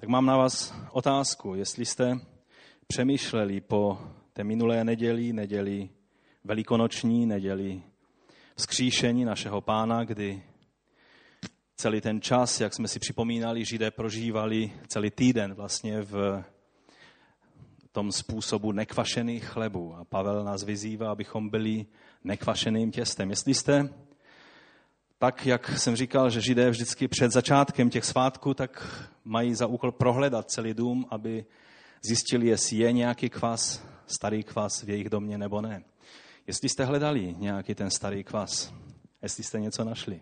tak mám na vás otázku, jestli jste přemýšleli po té minulé neděli, neděli velikonoční, neděli vzkříšení našeho pána, kdy celý ten čas, jak jsme si připomínali, židé prožívali celý týden vlastně v tom způsobu nekvašených chlebů. A Pavel nás vyzývá, abychom byli nekvašeným těstem. Jestli jste tak, jak jsem říkal, že židé vždycky před začátkem těch svátků, tak mají za úkol prohledat celý dům, aby zjistili, jestli je nějaký kvas, starý kvas v jejich domě nebo ne. Jestli jste hledali nějaký ten starý kvas, jestli jste něco našli.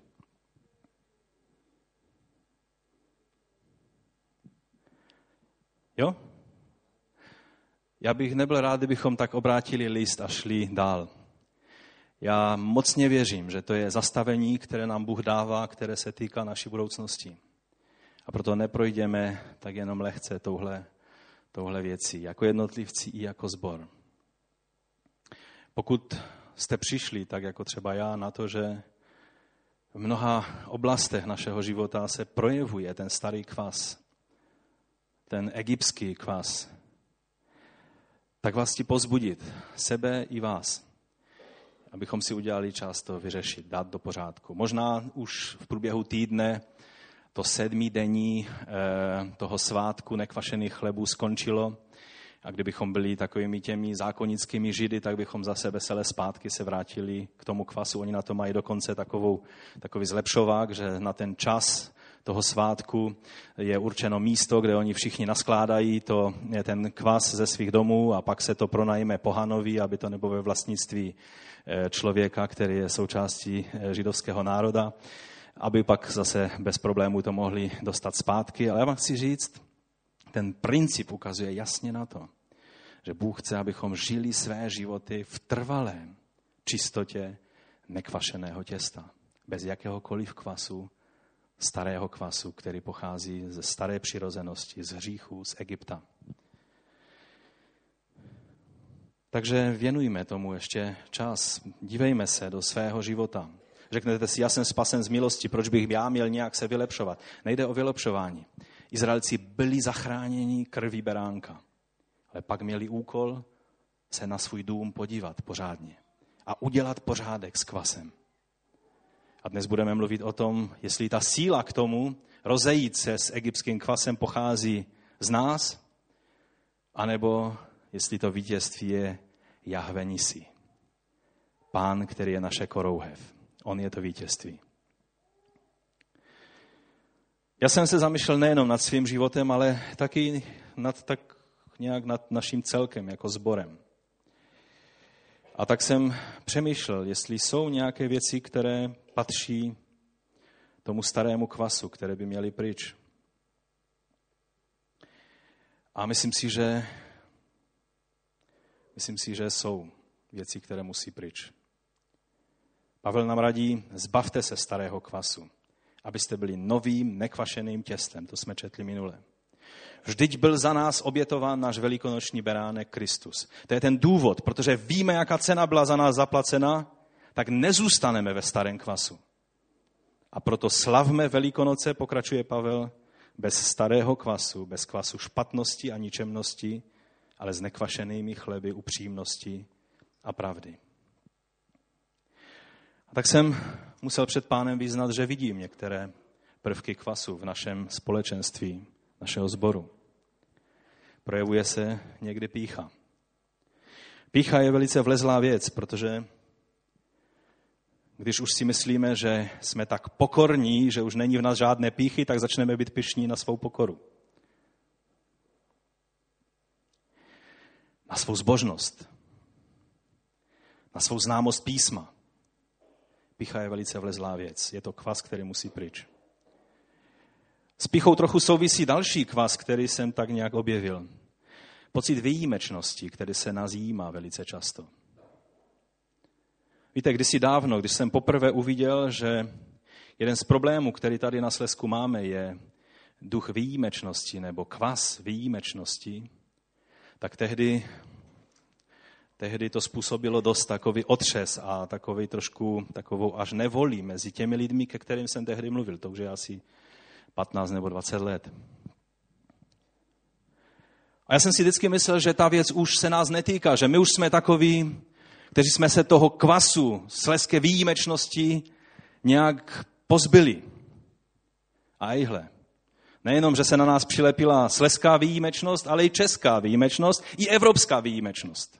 Jo? Já bych nebyl rád, kdybychom tak obrátili list a šli dál. Já mocně věřím, že to je zastavení, které nám Bůh dává, které se týká naší budoucnosti. A proto neprojdeme tak jenom lehce touhle, touhle věcí, jako jednotlivci i jako zbor. Pokud jste přišli, tak jako třeba já, na to, že v mnoha oblastech našeho života se projevuje ten starý kvas, ten egyptský kvas, tak vás chci pozbudit, sebe i vás, abychom si udělali čas to vyřešit, dát do pořádku. Možná už v průběhu týdne to sedmý denní eh, toho svátku nekvašených chlebů skončilo a kdybychom byli takovými těmi zákonickými židy, tak bychom zase veselé zpátky se vrátili k tomu kvasu. Oni na to mají dokonce takovou, takový zlepšovák, že na ten čas toho svátku je určeno místo, kde oni všichni naskládají to, ten kvas ze svých domů a pak se to pronajme pohanovi, aby to nebylo ve vlastnictví eh, člověka, který je součástí eh, židovského národa, aby pak zase bez problémů to mohli dostat zpátky. Ale já vám chci říct, ten princip ukazuje jasně na to, že Bůh chce, abychom žili své životy v trvalém čistotě nekvašeného těsta, bez jakéhokoliv kvasu, starého kvasu, který pochází ze staré přirozenosti, z hříchů, z Egypta. Takže věnujme tomu ještě čas. Dívejme se do svého života. Řeknete si, já jsem spasen z milosti, proč bych já měl nějak se vylepšovat? Nejde o vylepšování. Izraelci byli zachráněni krví beránka, ale pak měli úkol se na svůj dům podívat pořádně a udělat pořádek s kvasem. A dnes budeme mluvit o tom, jestli ta síla k tomu rozejít se s egyptským kvasem pochází z nás, anebo jestli to vítězství je Jahve Nisi. Pán, který je naše korouhev. On je to vítězství. Já jsem se zamýšlel nejenom nad svým životem, ale taky nad, tak nějak nad naším celkem, jako sborem. A tak jsem přemýšlel, jestli jsou nějaké věci, které patří tomu starému kvasu, které by měly pryč. A myslím si, že myslím si, že jsou věci, které musí pryč. Pavel nám radí, zbavte se starého kvasu, abyste byli novým, nekvašeným těstem. To jsme četli minule. Vždyť byl za nás obětován náš velikonoční beránek Kristus. To je ten důvod, protože víme, jaká cena byla za nás zaplacena, tak nezůstaneme ve starém kvasu. A proto slavme Velikonoce, pokračuje Pavel, bez starého kvasu, bez kvasu špatnosti a ničemnosti, ale s nekvašenými chleby upřímnosti a pravdy. A tak jsem musel před pánem vyznat, že vidím některé prvky kvasu v našem společenství, našeho sboru. Projevuje se někdy pícha. Pícha je velice vlezlá věc, protože když už si myslíme, že jsme tak pokorní, že už není v nás žádné píchy, tak začneme být pišní na svou pokoru. Na svou zbožnost. Na svou známost písma. Pícha je velice vlezlá věc. Je to kvas, který musí pryč. S píchou trochu souvisí další kvas, který jsem tak nějak objevil. Pocit výjimečnosti, který se nazývá velice často. Víte, kdysi dávno, když jsem poprvé uviděl, že jeden z problémů, který tady na Slesku máme, je duch výjimečnosti nebo kvas výjimečnosti, tak tehdy, tehdy to způsobilo dost takový otřes a takový trošku takovou až nevolí mezi těmi lidmi, ke kterým jsem tehdy mluvil. To už je asi 15 nebo 20 let. A já jsem si vždycky myslel, že ta věc už se nás netýká, že my už jsme takoví, kteří jsme se toho kvasu, sleské výjimečnosti nějak pozbyli. A ihle. Nejenom, že se na nás přilepila sleská výjimečnost, ale i česká výjimečnost, i evropská výjimečnost.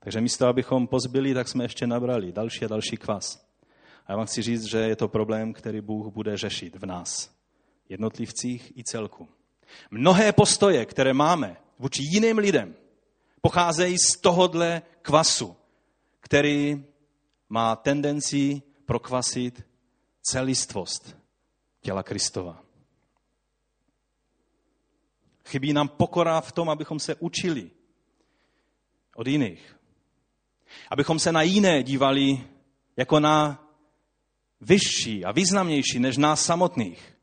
Takže místo, abychom pozbyli, tak jsme ještě nabrali další a další kvas. A já vám chci říct, že je to problém, který Bůh bude řešit v nás, jednotlivcích i celku. Mnohé postoje, které máme vůči jiným lidem, pocházejí z tohodle kvasu, který má tendenci prokvasit celistvost těla Kristova. Chybí nám pokora v tom, abychom se učili od jiných. Abychom se na jiné dívali jako na vyšší a významnější než nás samotných.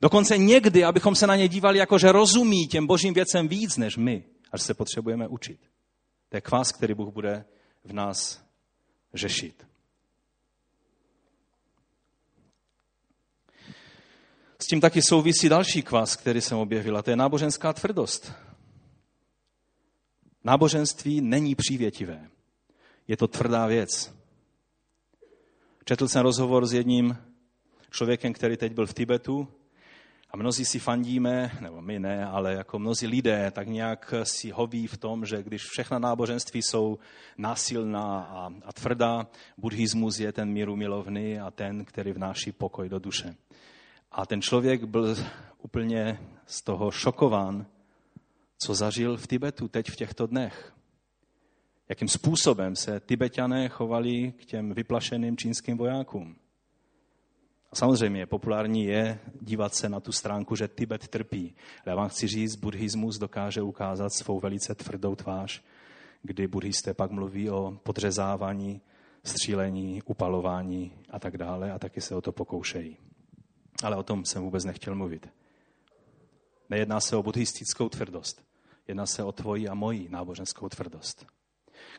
Dokonce někdy, abychom se na ně dívali jako, že rozumí těm božím věcem víc než my, až se potřebujeme učit. To je kvás, který Bůh bude v nás řešit. S tím taky souvisí další kvas, který jsem objevil, a to je náboženská tvrdost. Náboženství není přívětivé. Je to tvrdá věc. Četl jsem rozhovor s jedním člověkem, který teď byl v Tibetu a mnozí si fandíme, nebo my ne, ale jako mnozí lidé, tak nějak si hoví v tom, že když všechna náboženství jsou násilná a, a tvrdá, buddhismus je ten míru milovný a ten, který vnáší pokoj do duše. A ten člověk byl úplně z toho šokován, co zažil v Tibetu teď v těchto dnech. Jakým způsobem se Tibetané chovali k těm vyplašeným čínským vojákům. Samozřejmě populární je dívat se na tu stránku, že Tibet trpí. Ale já vám chci říct, buddhismus dokáže ukázat svou velice tvrdou tvář, kdy buddhisté pak mluví o podřezávání, střílení, upalování a tak dále a taky se o to pokoušejí. Ale o tom jsem vůbec nechtěl mluvit. Nejedná se o buddhistickou tvrdost. Jedná se o tvoji a moji náboženskou tvrdost.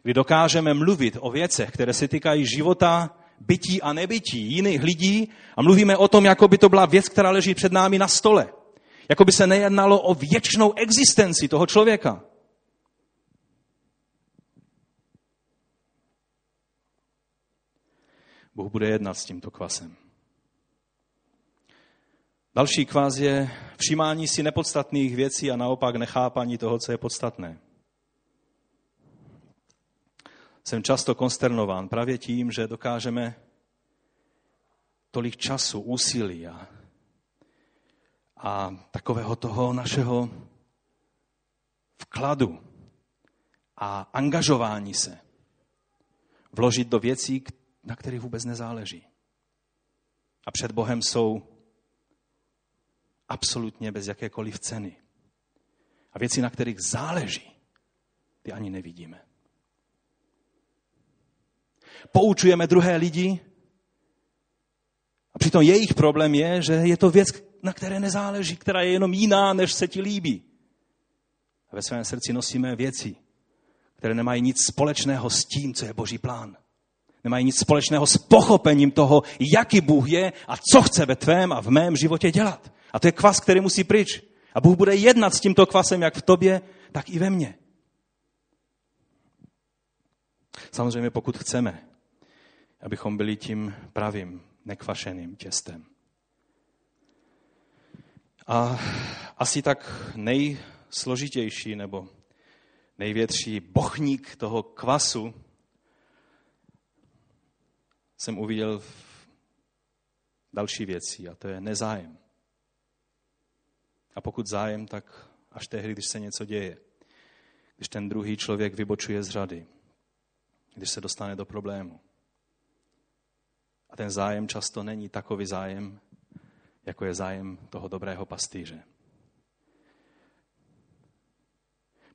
Kdy dokážeme mluvit o věcech, které se týkají života, bytí a nebytí jiných lidí a mluvíme o tom, jako by to byla věc, která leží před námi na stole. Jako by se nejednalo o věčnou existenci toho člověka. Bůh bude jednat s tímto kvasem. Další kvás je všímání si nepodstatných věcí a naopak nechápání toho, co je podstatné. Jsem často konsternován právě tím, že dokážeme tolik času, úsilí a, a takového toho našeho vkladu a angažování se vložit do věcí, na kterých vůbec nezáleží. A před Bohem jsou absolutně bez jakékoliv ceny. A věci, na kterých záleží, ty ani nevidíme. Poučujeme druhé lidi a přitom jejich problém je, že je to věc, na které nezáleží, která je jenom jiná, než se ti líbí. A ve svém srdci nosíme věci, které nemají nic společného s tím, co je Boží plán. Nemají nic společného s pochopením toho, jaký Bůh je a co chce ve tvém a v mém životě dělat. A to je kvas, který musí pryč. A Bůh bude jednat s tímto kvasem jak v tobě, tak i ve mně. Samozřejmě pokud chceme, abychom byli tím pravým, nekvašeným těstem. A asi tak nejsložitější nebo největší bochník toho kvasu jsem uviděl v další věci a to je nezájem. A pokud zájem, tak až tehdy, když se něco děje. Když ten druhý člověk vybočuje z řady. Když se dostane do problému. A ten zájem často není takový zájem, jako je zájem toho dobrého pastýře.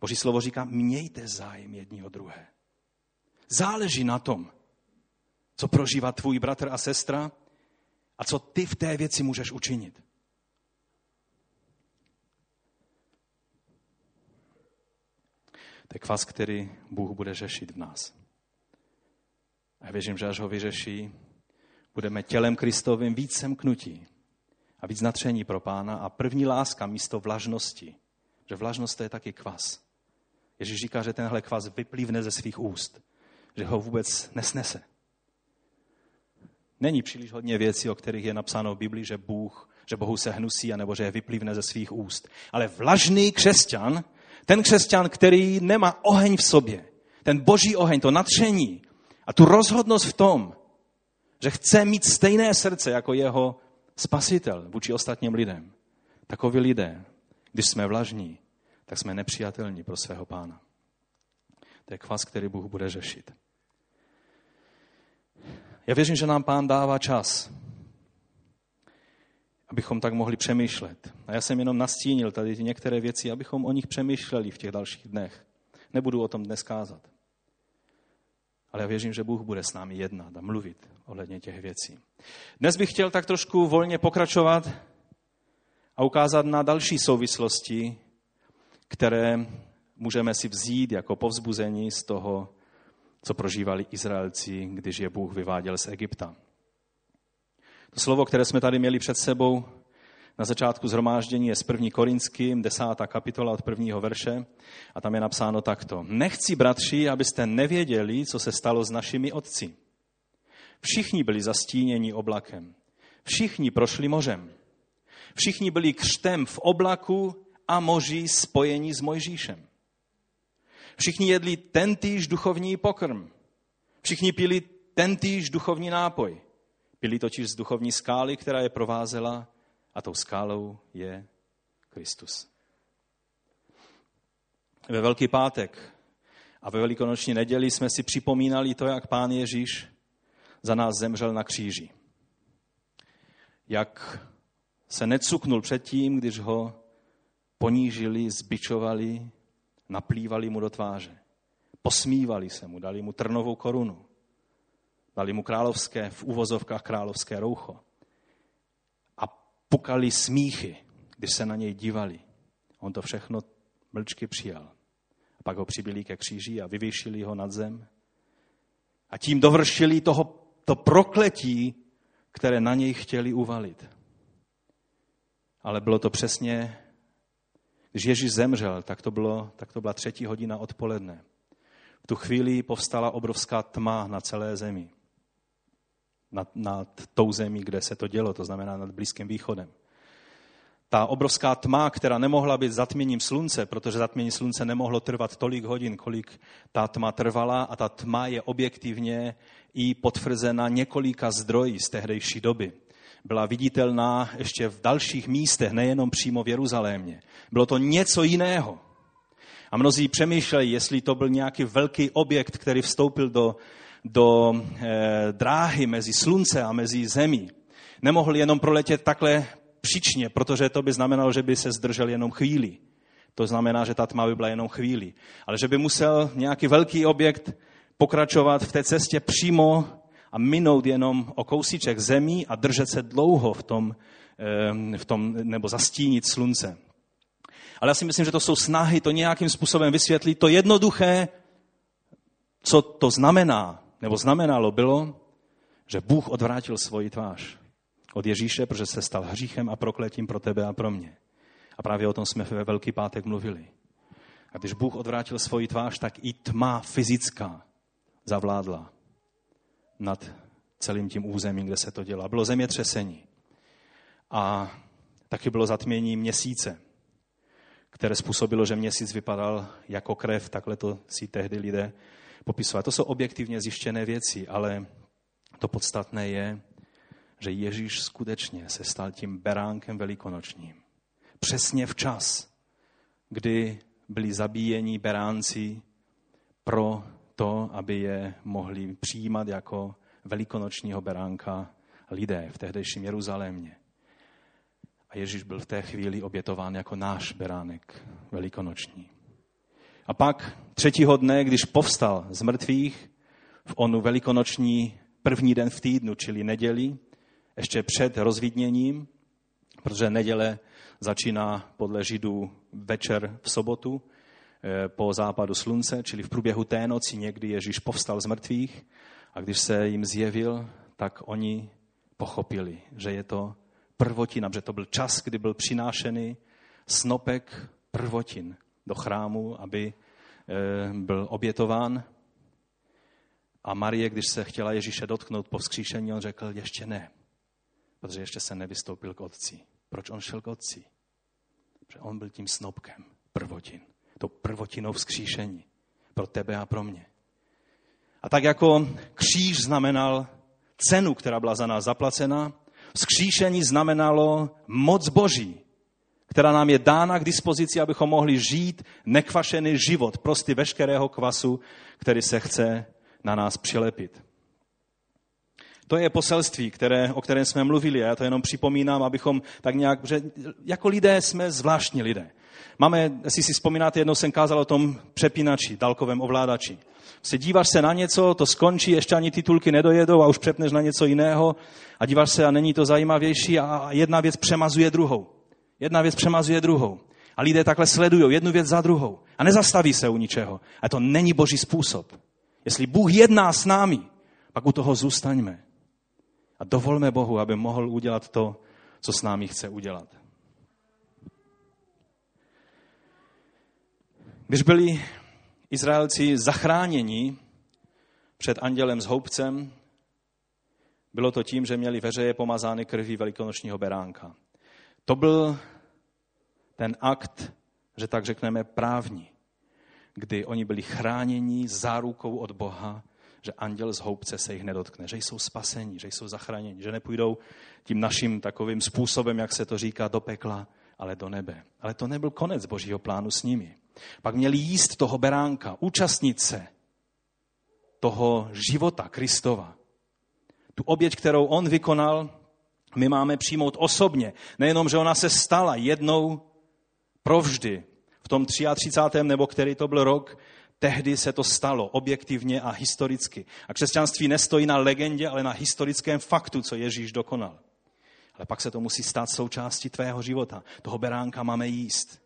Boží slovo říká, mějte zájem jedni o druhé. Záleží na tom, co prožívá tvůj bratr a sestra a co ty v té věci můžeš učinit. To je kvas, který Bůh bude řešit v nás. A věřím, že až ho vyřeší, budeme tělem Kristovým víc semknutí a víc natření pro pána a první láska místo vlažnosti. Že vlažnost to je taky kvas. Ježíš říká, že tenhle kvas vyplývne ze svých úst. Že ho vůbec nesnese. Není příliš hodně věcí, o kterých je napsáno v Biblii, že Bůh, že Bohu se hnusí, anebo že je vyplývne ze svých úst. Ale vlažný křesťan, ten křesťan, který nemá oheň v sobě, ten boží oheň, to natření a tu rozhodnost v tom, že chce mít stejné srdce jako jeho spasitel vůči ostatním lidem. Takoví lidé, když jsme vlažní, tak jsme nepřijatelní pro svého pána. To je kvas, který Bůh bude řešit. Já věřím, že nám pán dává čas, abychom tak mohli přemýšlet. A já jsem jenom nastínil tady některé věci, abychom o nich přemýšleli v těch dalších dnech. Nebudu o tom dnes kázat. Ale já věřím, že Bůh bude s námi jednat a mluvit ohledně těch věcí. Dnes bych chtěl tak trošku volně pokračovat a ukázat na další souvislosti, které můžeme si vzít jako povzbuzení z toho, co prožívali Izraelci, když je Bůh vyváděl z Egypta. To slovo, které jsme tady měli před sebou na začátku zhromáždění, je z 1. Korinským, 10. kapitola od prvního verše. A tam je napsáno takto. Nechci, bratři, abyste nevěděli, co se stalo s našimi otci. Všichni byli zastíněni oblakem. Všichni prošli mořem. Všichni byli křtem v oblaku a moři spojení s Mojžíšem. Všichni jedli tentýž duchovní pokrm. Všichni pili tentýž duchovní nápoj. Pili totiž z duchovní skály, která je provázela a tou skálou je Kristus. Ve Velký pátek a ve Velikonoční neděli jsme si připomínali to, jak pán Ježíš za nás zemřel na kříži. Jak se necuknul předtím, když ho ponížili, zbičovali, naplývali mu do tváře. Posmívali se mu, dali mu trnovou korunu. Dali mu královské, v úvozovkách královské roucho. Pukali smíchy, když se na něj dívali. On to všechno mlčky přijal. A pak ho přibili ke kříži a vyvěšili ho nad zem. A tím dovršili toho, to prokletí, které na něj chtěli uvalit. Ale bylo to přesně, když Ježíš zemřel, tak to, bylo, tak to byla třetí hodina odpoledne. V tu chvíli povstala obrovská tma na celé zemi nad, nad tou zemí, kde se to dělo, to znamená nad Blízkým východem. Ta obrovská tma, která nemohla být zatměním slunce, protože zatmění slunce nemohlo trvat tolik hodin, kolik ta tma trvala a ta tma je objektivně i potvrzena několika zdroji z tehdejší doby. Byla viditelná ještě v dalších místech, nejenom přímo v Jeruzalémě. Bylo to něco jiného. A mnozí přemýšlejí, jestli to byl nějaký velký objekt, který vstoupil do do e, dráhy mezi slunce a mezi zemí. Nemohl jenom proletět takhle příčně, protože to by znamenalo, že by se zdržel jenom chvíli. To znamená, že ta tma by byla jenom chvíli. Ale že by musel nějaký velký objekt pokračovat v té cestě přímo a minout jenom o kousíček zemí a držet se dlouho v tom, eh, v tom nebo zastínit slunce. Ale já si myslím, že to jsou snahy to nějakým způsobem vysvětlit. To jednoduché, co to znamená, nebo znamenalo, bylo, že Bůh odvrátil svoji tvář od Ježíše, protože se stal hříchem a prokletím pro tebe a pro mě. A právě o tom jsme ve Velký pátek mluvili. A když Bůh odvrátil svoji tvář, tak i tma fyzická zavládla nad celým tím územím, kde se to dělo. Bylo zemětřesení. A taky bylo zatmění měsíce, které způsobilo, že měsíc vypadal jako krev, takhle to si tehdy lidé popisovat. To jsou objektivně zjištěné věci, ale to podstatné je, že Ježíš skutečně se stal tím beránkem velikonočním. Přesně včas, kdy byli zabíjeni beránci pro to, aby je mohli přijímat jako velikonočního beránka lidé v tehdejším Jeruzalémě. A Ježíš byl v té chvíli obětován jako náš beránek velikonoční. A pak třetího dne, když povstal z mrtvých v onu velikonoční první den v týdnu, čili neděli, ještě před rozvidněním, protože neděle začíná podle Židů večer v sobotu eh, po západu slunce, čili v průběhu té noci někdy Ježíš povstal z mrtvých a když se jim zjevil, tak oni pochopili, že je to prvotina, protože to byl čas, kdy byl přinášený snopek prvotin do chrámu, aby eh, byl obětován. A Marie, když se chtěla Ježíše dotknout po vzkříšení, on řekl, ještě ne, protože ještě se nevystoupil k otci. Proč on šel k otci? Protože on byl tím snopkem prvotin. To prvotinou vzkříšení pro tebe a pro mě. A tak jako kříž znamenal cenu, která byla za nás zaplacena, vzkříšení znamenalo moc Boží, která nám je dána k dispozici, abychom mohli žít nekvašený život, prostý veškerého kvasu, který se chce na nás přilepit. To je poselství, které, o kterém jsme mluvili. A já to jenom připomínám, abychom tak nějak, že jako lidé jsme zvláštní lidé. Máme, jestli si vzpomínáte, jednou jsem kázal o tom přepínači, dálkovém ovládači. Se díváš se na něco, to skončí, ještě ani titulky nedojedou a už přepneš na něco jiného a díváš se a není to zajímavější a jedna věc přemazuje druhou. Jedna věc přemazuje druhou. A lidé takhle sledují jednu věc za druhou. A nezastaví se u ničeho. A to není boží způsob. Jestli Bůh jedná s námi, pak u toho zůstaňme. A dovolme Bohu, aby mohl udělat to, co s námi chce udělat. Když byli Izraelci zachráněni před andělem s houbcem, bylo to tím, že měli veřeje pomazány krví velikonočního beránka. To byl ten akt, že tak řekneme, právní, kdy oni byli chráněni zárukou od Boha, že anděl z houbce se jich nedotkne, že jsou spasení, že jsou zachráněni, že nepůjdou tím naším takovým způsobem, jak se to říká, do pekla, ale do nebe. Ale to nebyl konec božího plánu s nimi. Pak měli jíst toho beránka, účastnit se toho života Kristova. Tu oběť, kterou on vykonal, my máme přijmout osobně. Nejenom, že ona se stala jednou provždy v tom 33. nebo který to byl rok, tehdy se to stalo objektivně a historicky. A křesťanství nestojí na legendě, ale na historickém faktu, co Ježíš dokonal. Ale pak se to musí stát součástí tvého života. Toho beránka máme jíst.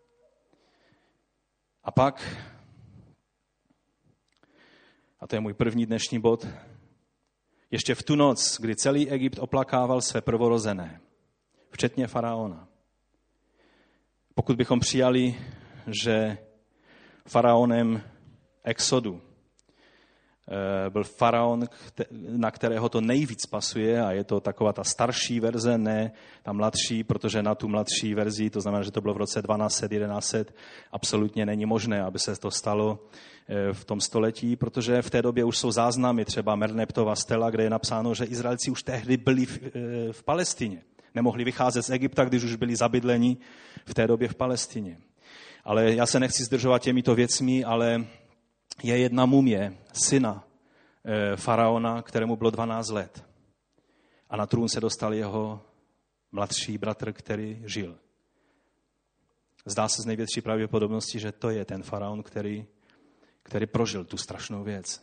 A pak, a to je můj první dnešní bod, ještě v tu noc, kdy celý Egypt oplakával své prvorozené, včetně faraona. Pokud bychom přijali, že faraonem Exodu byl faraon, na kterého to nejvíc pasuje a je to taková ta starší verze, ne ta mladší, protože na tu mladší verzi, to znamená, že to bylo v roce 1200, 1100, absolutně není možné, aby se to stalo eh, v tom století, protože v té době už jsou záznamy, třeba Merneptova stela, kde je napsáno, že Izraelci už tehdy byli v, eh, v Palestině. Nemohli vycházet z Egypta, když už byli zabydleni v té době v Palestině. Ale já se nechci zdržovat těmito věcmi, ale je jedna mumie syna eh, faraona, kterému bylo 12 let. A na trůn se dostal jeho mladší bratr, který žil. Zdá se z největší pravděpodobnosti, že to je ten faraon, který, který prožil tu strašnou věc.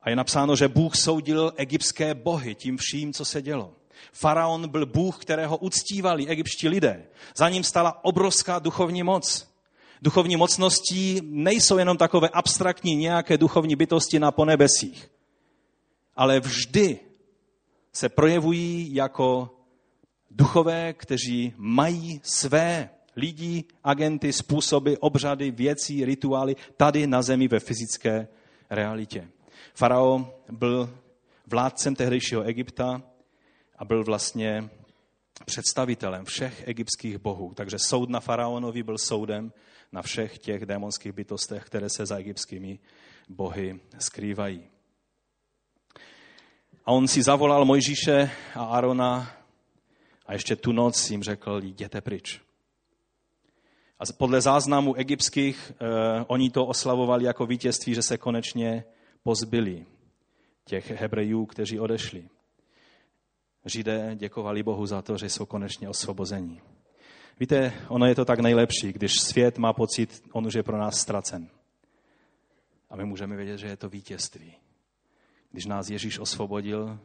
A je napsáno, že Bůh soudil egyptské bohy tím vším, co se dělo. Faraon byl Bůh, kterého uctívali egyptští lidé. Za ním stala obrovská duchovní moc duchovní mocností nejsou jenom takové abstraktní nějaké duchovní bytosti na ponebesích, ale vždy se projevují jako duchové, kteří mají své lidi, agenty, způsoby, obřady, věcí, rituály tady na zemi ve fyzické realitě. Farao byl vládcem tehdejšího Egypta a byl vlastně představitelem všech egyptských bohů. Takže soud na faraonovi byl soudem na všech těch démonských bytostech, které se za egyptskými bohy skrývají. A on si zavolal Mojžíše a Arona a ještě tu noc jim řekl, jděte pryč. A podle záznamů egyptských eh, oni to oslavovali jako vítězství, že se konečně pozbyli těch Hebrejů, kteří odešli. Židé děkovali Bohu za to, že jsou konečně osvobození. Víte, ono je to tak nejlepší, když svět má pocit, on už je pro nás ztracen. A my můžeme vědět, že je to vítězství. Když nás Ježíš osvobodil,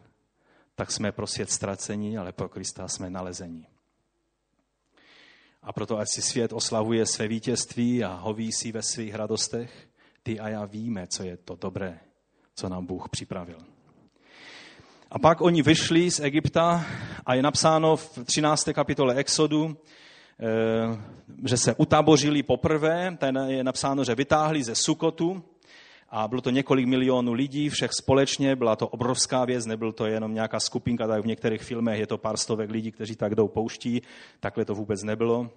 tak jsme pro svět ztracení, ale pro Krista jsme nalezení. A proto, ať si svět oslavuje své vítězství a hoví si ve svých radostech, ty a já víme, co je to dobré, co nám Bůh připravil. A pak oni vyšli z Egypta a je napsáno v 13. kapitole Exodu, že se utábořili poprvé, ten je napsáno, že vytáhli ze Sukotu a bylo to několik milionů lidí, všech společně, byla to obrovská věc, nebyl to jenom nějaká skupinka, tak v některých filmech je to pár stovek lidí, kteří tak jdou pouští, takhle to vůbec nebylo.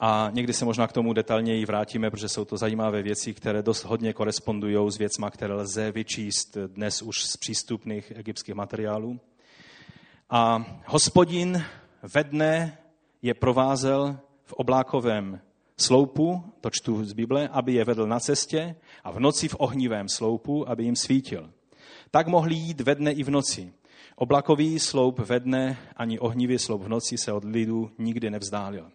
A někdy se možná k tomu detailněji vrátíme, protože jsou to zajímavé věci, které dost hodně korespondují s věcmi, které lze vyčíst dnes už z přístupných egyptských materiálů. A hospodin ve dne je provázel v oblákovém sloupu, to čtu z Bible, aby je vedl na cestě a v noci v ohnivém sloupu, aby jim svítil. Tak mohli jít ve dne i v noci. Oblakový sloup ve dne ani ohnivý sloup v noci se od lidu nikdy nevzdálil.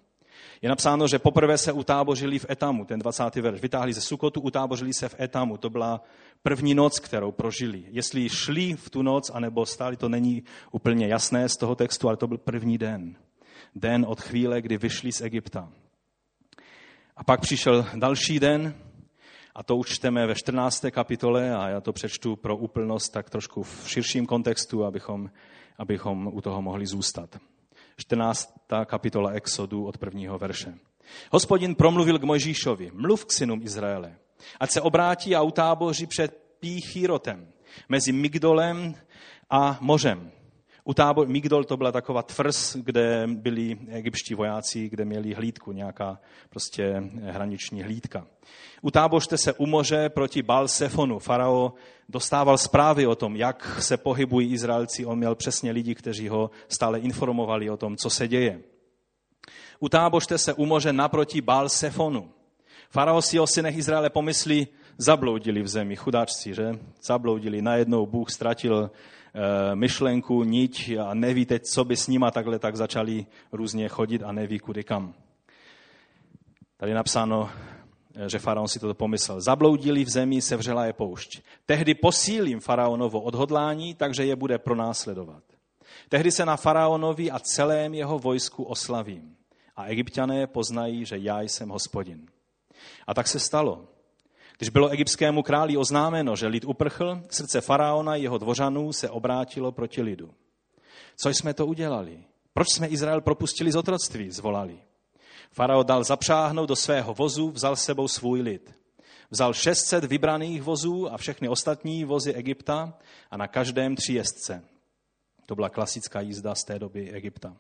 Je napsáno, že poprvé se utábořili v Etamu, ten 20. verš. Vytáhli ze Sukotu, utábořili se v Etamu. To byla první noc, kterou prožili. Jestli šli v tu noc, anebo stáli, to není úplně jasné z toho textu, ale to byl první den. Den od chvíle, kdy vyšli z Egypta. A pak přišel další den, a to už čteme ve 14. kapitole, a já to přečtu pro úplnost tak trošku v širším kontextu, abychom, abychom u toho mohli zůstat. 14. kapitola Exodu od prvního verše. Hospodin promluvil k Mojžíšovi, mluv k synům Izraele, ať se obrátí a utáboří před Píchyrotem, mezi Migdolem a mořem. U tábor, Migdol to byla taková tvrz, kde byli egyptští vojáci, kde měli hlídku, nějaká prostě hraniční hlídka. Utábořte se u moře proti Balsefonu. Farao dostával zprávy o tom, jak se pohybují Izraelci. On měl přesně lidi, kteří ho stále informovali o tom, co se děje. Utábořte se u moře naproti Balsefonu. Farao si o synech Izraele pomyslí, zabloudili v zemi, chudáčci, že? Zabloudili. Najednou Bůh ztratil myšlenku, niť a neví teď, co by s nima takhle, tak začali různě chodit a neví kudy kam. Tady je napsáno, že faraon si toto pomyslel. Zabloudili v zemi, sevřela je poušť. Tehdy posílím faraonovo odhodlání, takže je bude pronásledovat. Tehdy se na faraonovi a celém jeho vojsku oslavím. A egyptiané poznají, že já jsem hospodin. A tak se stalo. Když bylo egyptskému králi oznámeno, že lid uprchl, srdce faraona i jeho dvořanů se obrátilo proti lidu. Co jsme to udělali? Proč jsme Izrael propustili z otroctví? Zvolali. Farao dal zapřáhnout do svého vozu, vzal s sebou svůj lid. Vzal 600 vybraných vozů a všechny ostatní vozy Egypta a na každém tři jezdce. To byla klasická jízda z té doby Egypta.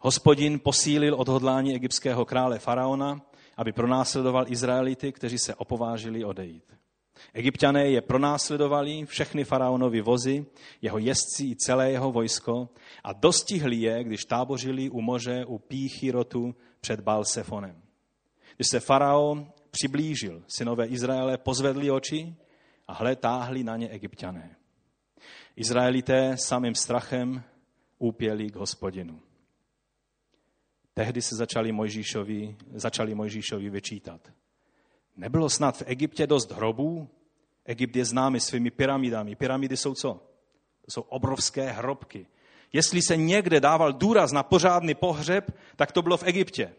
Hospodin posílil odhodlání egyptského krále Faraona, aby pronásledoval Izraelity, kteří se opovážili odejít. Egyptiané je pronásledovali, všechny faraonovi vozy, jeho jezdci i celé jeho vojsko a dostihli je, když tábořili u moře u Píchyrotu před Balsefonem. Když se faraon přiblížil, synové Izraele pozvedli oči a hle táhli na ně egyptiané. Izraelité samým strachem úpěli k hospodinu. Tehdy se začali Mojžíšovi, začali Mojžíšovi vyčítat. Nebylo snad v Egyptě dost hrobů? Egypt je známý svými pyramidami. Pyramidy jsou co? To jsou obrovské hrobky. Jestli se někde dával důraz na pořádný pohřeb, tak to bylo v Egyptě.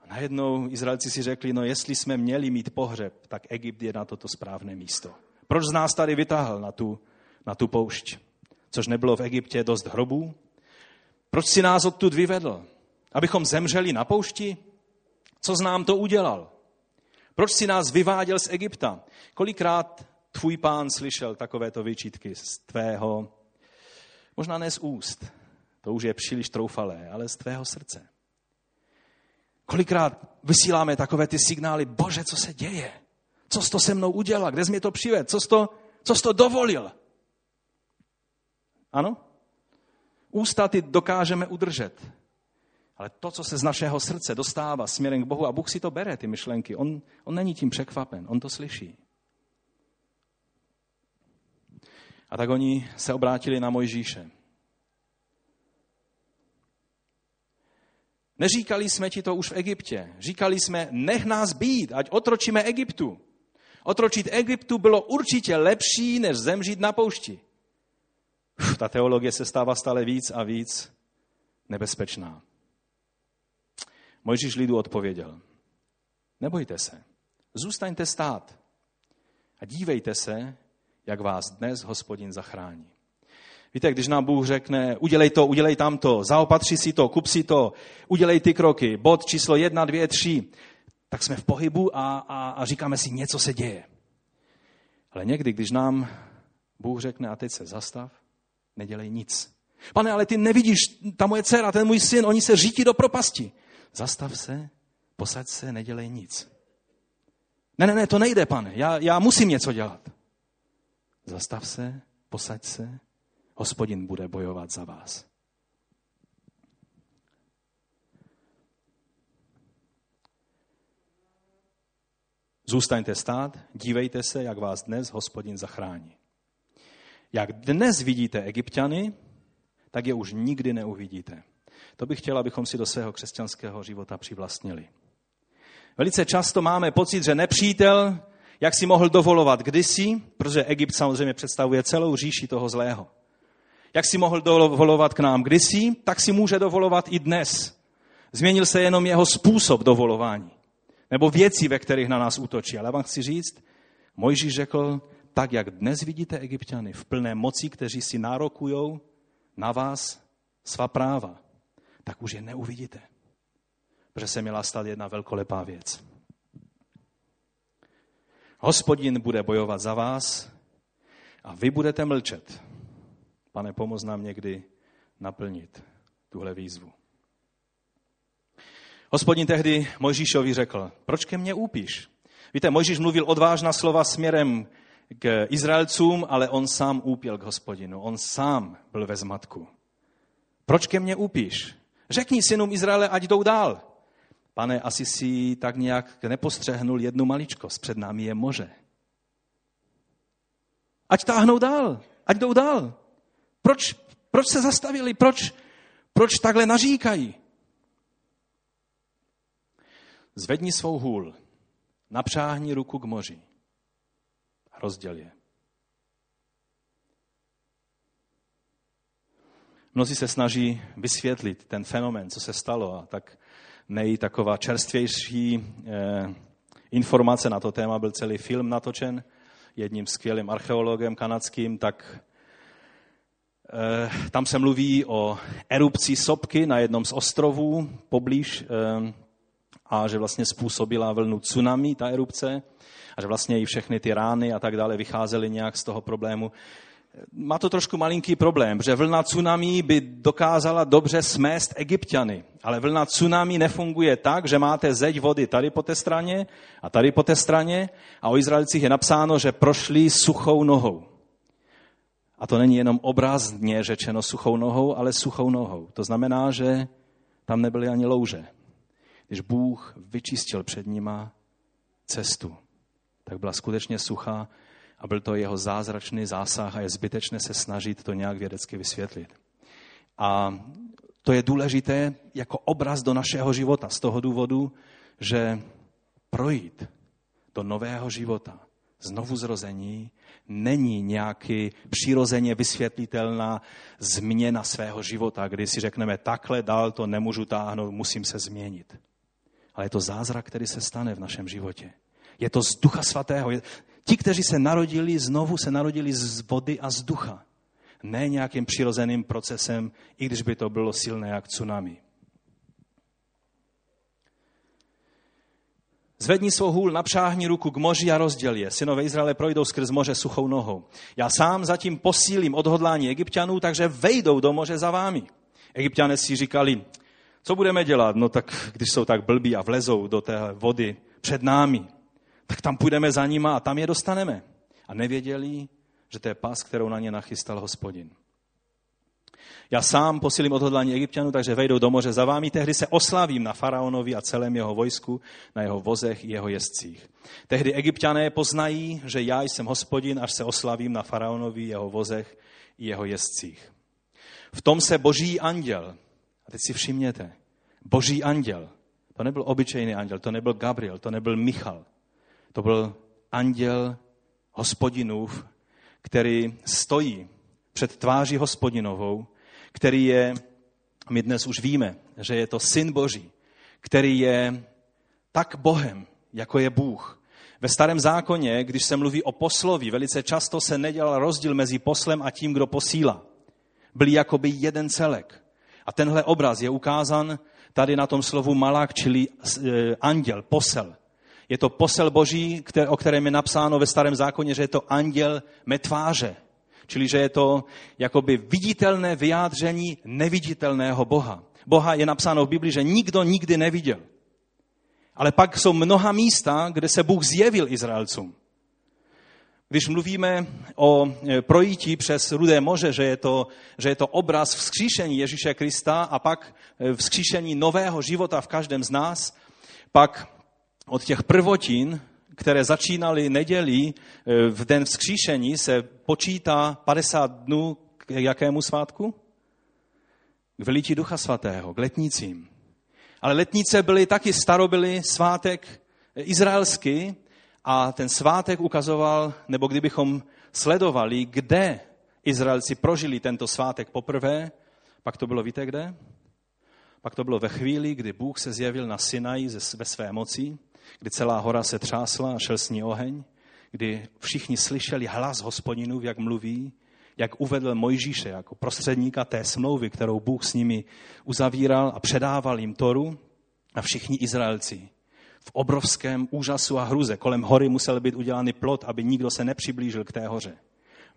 A najednou Izraelci si řekli, no jestli jsme měli mít pohřeb, tak Egypt je na toto správné místo. Proč z nás tady vytáhl na tu, na tu poušť? Což nebylo v Egyptě dost hrobů? Proč si nás odtud vyvedl? Abychom zemřeli na poušti? Co z nám to udělal? Proč si nás vyváděl z Egypta? Kolikrát tvůj pán slyšel takovéto vyčítky z tvého, možná ne z úst, to už je příliš troufalé, ale z tvého srdce. Kolikrát vysíláme takové ty signály, bože, co se děje? Co jsi to se mnou udělal? Kde jsi mě to přived? Co jsi to, co jsi to dovolil? Ano? Ústa ty dokážeme udržet. Ale to, co se z našeho srdce dostává směrem k Bohu, a Bůh si to bere, ty myšlenky, on, on není tím překvapen, on to slyší. A tak oni se obrátili na Mojžíše. Neříkali jsme ti to už v Egyptě. Říkali jsme, nech nás být, ať otročíme Egyptu. Otročit Egyptu bylo určitě lepší, než zemřít na poušti. Ta teologie se stává stále víc a víc nebezpečná. Mojžíš lidu odpověděl, nebojte se, zůstaňte stát a dívejte se, jak vás dnes hospodin zachrání. Víte, když nám Bůh řekne, udělej to, udělej tamto, zaopatři si to, kup si to, udělej ty kroky, bod číslo jedna, dvě, tři, tak jsme v pohybu a, a, a říkáme si, něco se děje. Ale někdy, když nám Bůh řekne, a teď se zastav, nedělej nic. Pane, ale ty nevidíš, ta moje dcera, ten můj syn, oni se řítí do propasti. Zastav se, posaď se, nedělej nic. Ne, ne, ne, to nejde, pane, já, já musím něco dělat. Zastav se, posaď se, hospodin bude bojovat za vás. Zůstaňte stát, dívejte se, jak vás dnes hospodin zachrání. Jak dnes vidíte egyptiany, tak je už nikdy neuvidíte. To bych chtěl, abychom si do svého křesťanského života přivlastnili. Velice často máme pocit, že nepřítel, jak si mohl dovolovat kdysi, protože Egypt samozřejmě představuje celou říši toho zlého. Jak si mohl dovolovat k nám kdysi, tak si může dovolovat i dnes. Změnil se jenom jeho způsob dovolování. Nebo věci, ve kterých na nás útočí. Ale vám chci říct, Mojžíš řekl, tak jak dnes vidíte egyptiany v plné moci, kteří si nárokují na vás svá práva, tak už je neuvidíte. Protože se měla stát jedna velkolepá věc. Hospodin bude bojovat za vás a vy budete mlčet. Pane, pomoz nám někdy naplnit tuhle výzvu. Hospodin tehdy Mojžíšovi řekl, proč ke mně úpíš? Víte, Mojžíš mluvil odvážná slova směrem k Izraelcům, ale on sám úpěl k hospodinu. On sám byl ve zmatku. Proč ke mně úpíš? Řekni synům Izraele, ať jdou dál. Pane, asi si tak nějak nepostřehnul jednu maličkost. Před námi je moře. Ať táhnou dál. Ať jdou dál. Proč, proč se zastavili? Proč, proč takhle naříkají? Zvedni svou hůl, napřáhni ruku k moři rozděl je. Mnozí se snaží vysvětlit ten fenomen, co se stalo, a tak nej taková čerstvější eh, informace na to téma byl celý film natočen jedním skvělým archeologem kanadským, tak eh, tam se mluví o erupci sopky na jednom z ostrovů poblíž eh, a že vlastně způsobila vlnu tsunami, ta erupce, a že vlastně i všechny ty rány a tak dále vycházely nějak z toho problému. Má to trošku malinký problém, protože vlna tsunami by dokázala dobře smést egyptiany, ale vlna tsunami nefunguje tak, že máte zeď vody tady po té straně a tady po té straně a o Izraelcích je napsáno, že prošli suchou nohou. A to není jenom obrazně řečeno suchou nohou, ale suchou nohou. To znamená, že tam nebyly ani louže, když Bůh vyčistil před nima cestu, tak byla skutečně suchá a byl to jeho zázračný zásah a je zbytečné se snažit to nějak vědecky vysvětlit. A to je důležité jako obraz do našeho života z toho důvodu, že projít do nového života, znovu zrození, není nějaký přirozeně vysvětlitelná změna svého života, kdy si řekneme, takhle dál to nemůžu táhnout, musím se změnit ale je to zázrak, který se stane v našem životě. Je to z Ducha Svatého. Ti, kteří se narodili, znovu se narodili z vody a z ducha. Ne nějakým přirozeným procesem, i když by to bylo silné jak tsunami. Zvedni svou hůl, napřáhni ruku k moři a rozděl je. Synové Izraele projdou skrz moře suchou nohou. Já sám zatím posílím odhodlání egyptianů, takže vejdou do moře za vámi. Egyptiané si říkali, co budeme dělat? No tak, když jsou tak blbí a vlezou do té vody před námi, tak tam půjdeme za nima a tam je dostaneme. A nevěděli, že to je pas, kterou na ně nachystal hospodin. Já sám posílím odhodlání egyptianů, takže vejdou do moře za vámi. Tehdy se oslavím na faraonovi a celém jeho vojsku, na jeho vozech i jeho jezdcích. Tehdy egyptiané poznají, že já jsem hospodin, až se oslavím na faraonovi, jeho vozech i jeho jezdcích. V tom se boží anděl, a teď si všimněte, boží anděl, to nebyl obyčejný anděl, to nebyl Gabriel, to nebyl Michal, to byl anděl hospodinův, který stojí před tváří hospodinovou, který je, my dnes už víme, že je to syn Boží, který je tak Bohem, jako je Bůh, Ve starém zákoně, když se mluví o poslovi, velice často se nedělal rozdíl mezi poslem a tím, kdo posílá. Byli jakoby jeden celek. A tenhle obraz je ukázan tady na tom slovu malak, čili e, anděl, posel. Je to posel boží, o kterém je napsáno ve starém zákoně, že je to anděl metváře. Čili, že je to jakoby viditelné vyjádření neviditelného Boha. Boha je napsáno v Biblii, že nikdo nikdy neviděl. Ale pak jsou mnoha místa, kde se Bůh zjevil Izraelcům. Když mluvíme o e, projítí přes Rudé moře, že je, to, že je to obraz vzkříšení Ježíše Krista a pak e, vzkříšení nového života v každém z nás, pak od těch prvotin, které začínaly nedělí e, v den vzkříšení, se počítá 50 dnů k jakému svátku? K vylítí Ducha Svatého, k letnicím. Ale letnice byly taky starobily svátek izraelský a ten svátek ukazoval, nebo kdybychom sledovali, kde Izraelci prožili tento svátek poprvé, pak to bylo, víte kde? Pak to bylo ve chvíli, kdy Bůh se zjevil na Sinaji ve své moci, kdy celá hora se třásla a šel s ní oheň, kdy všichni slyšeli hlas hospodinů, jak mluví, jak uvedl Mojžíše jako prostředníka té smlouvy, kterou Bůh s nimi uzavíral a předával jim Toru a všichni Izraelci v obrovském úžasu a hruze. Kolem hory musel být udělány plot, aby nikdo se nepřiblížil k té hoře.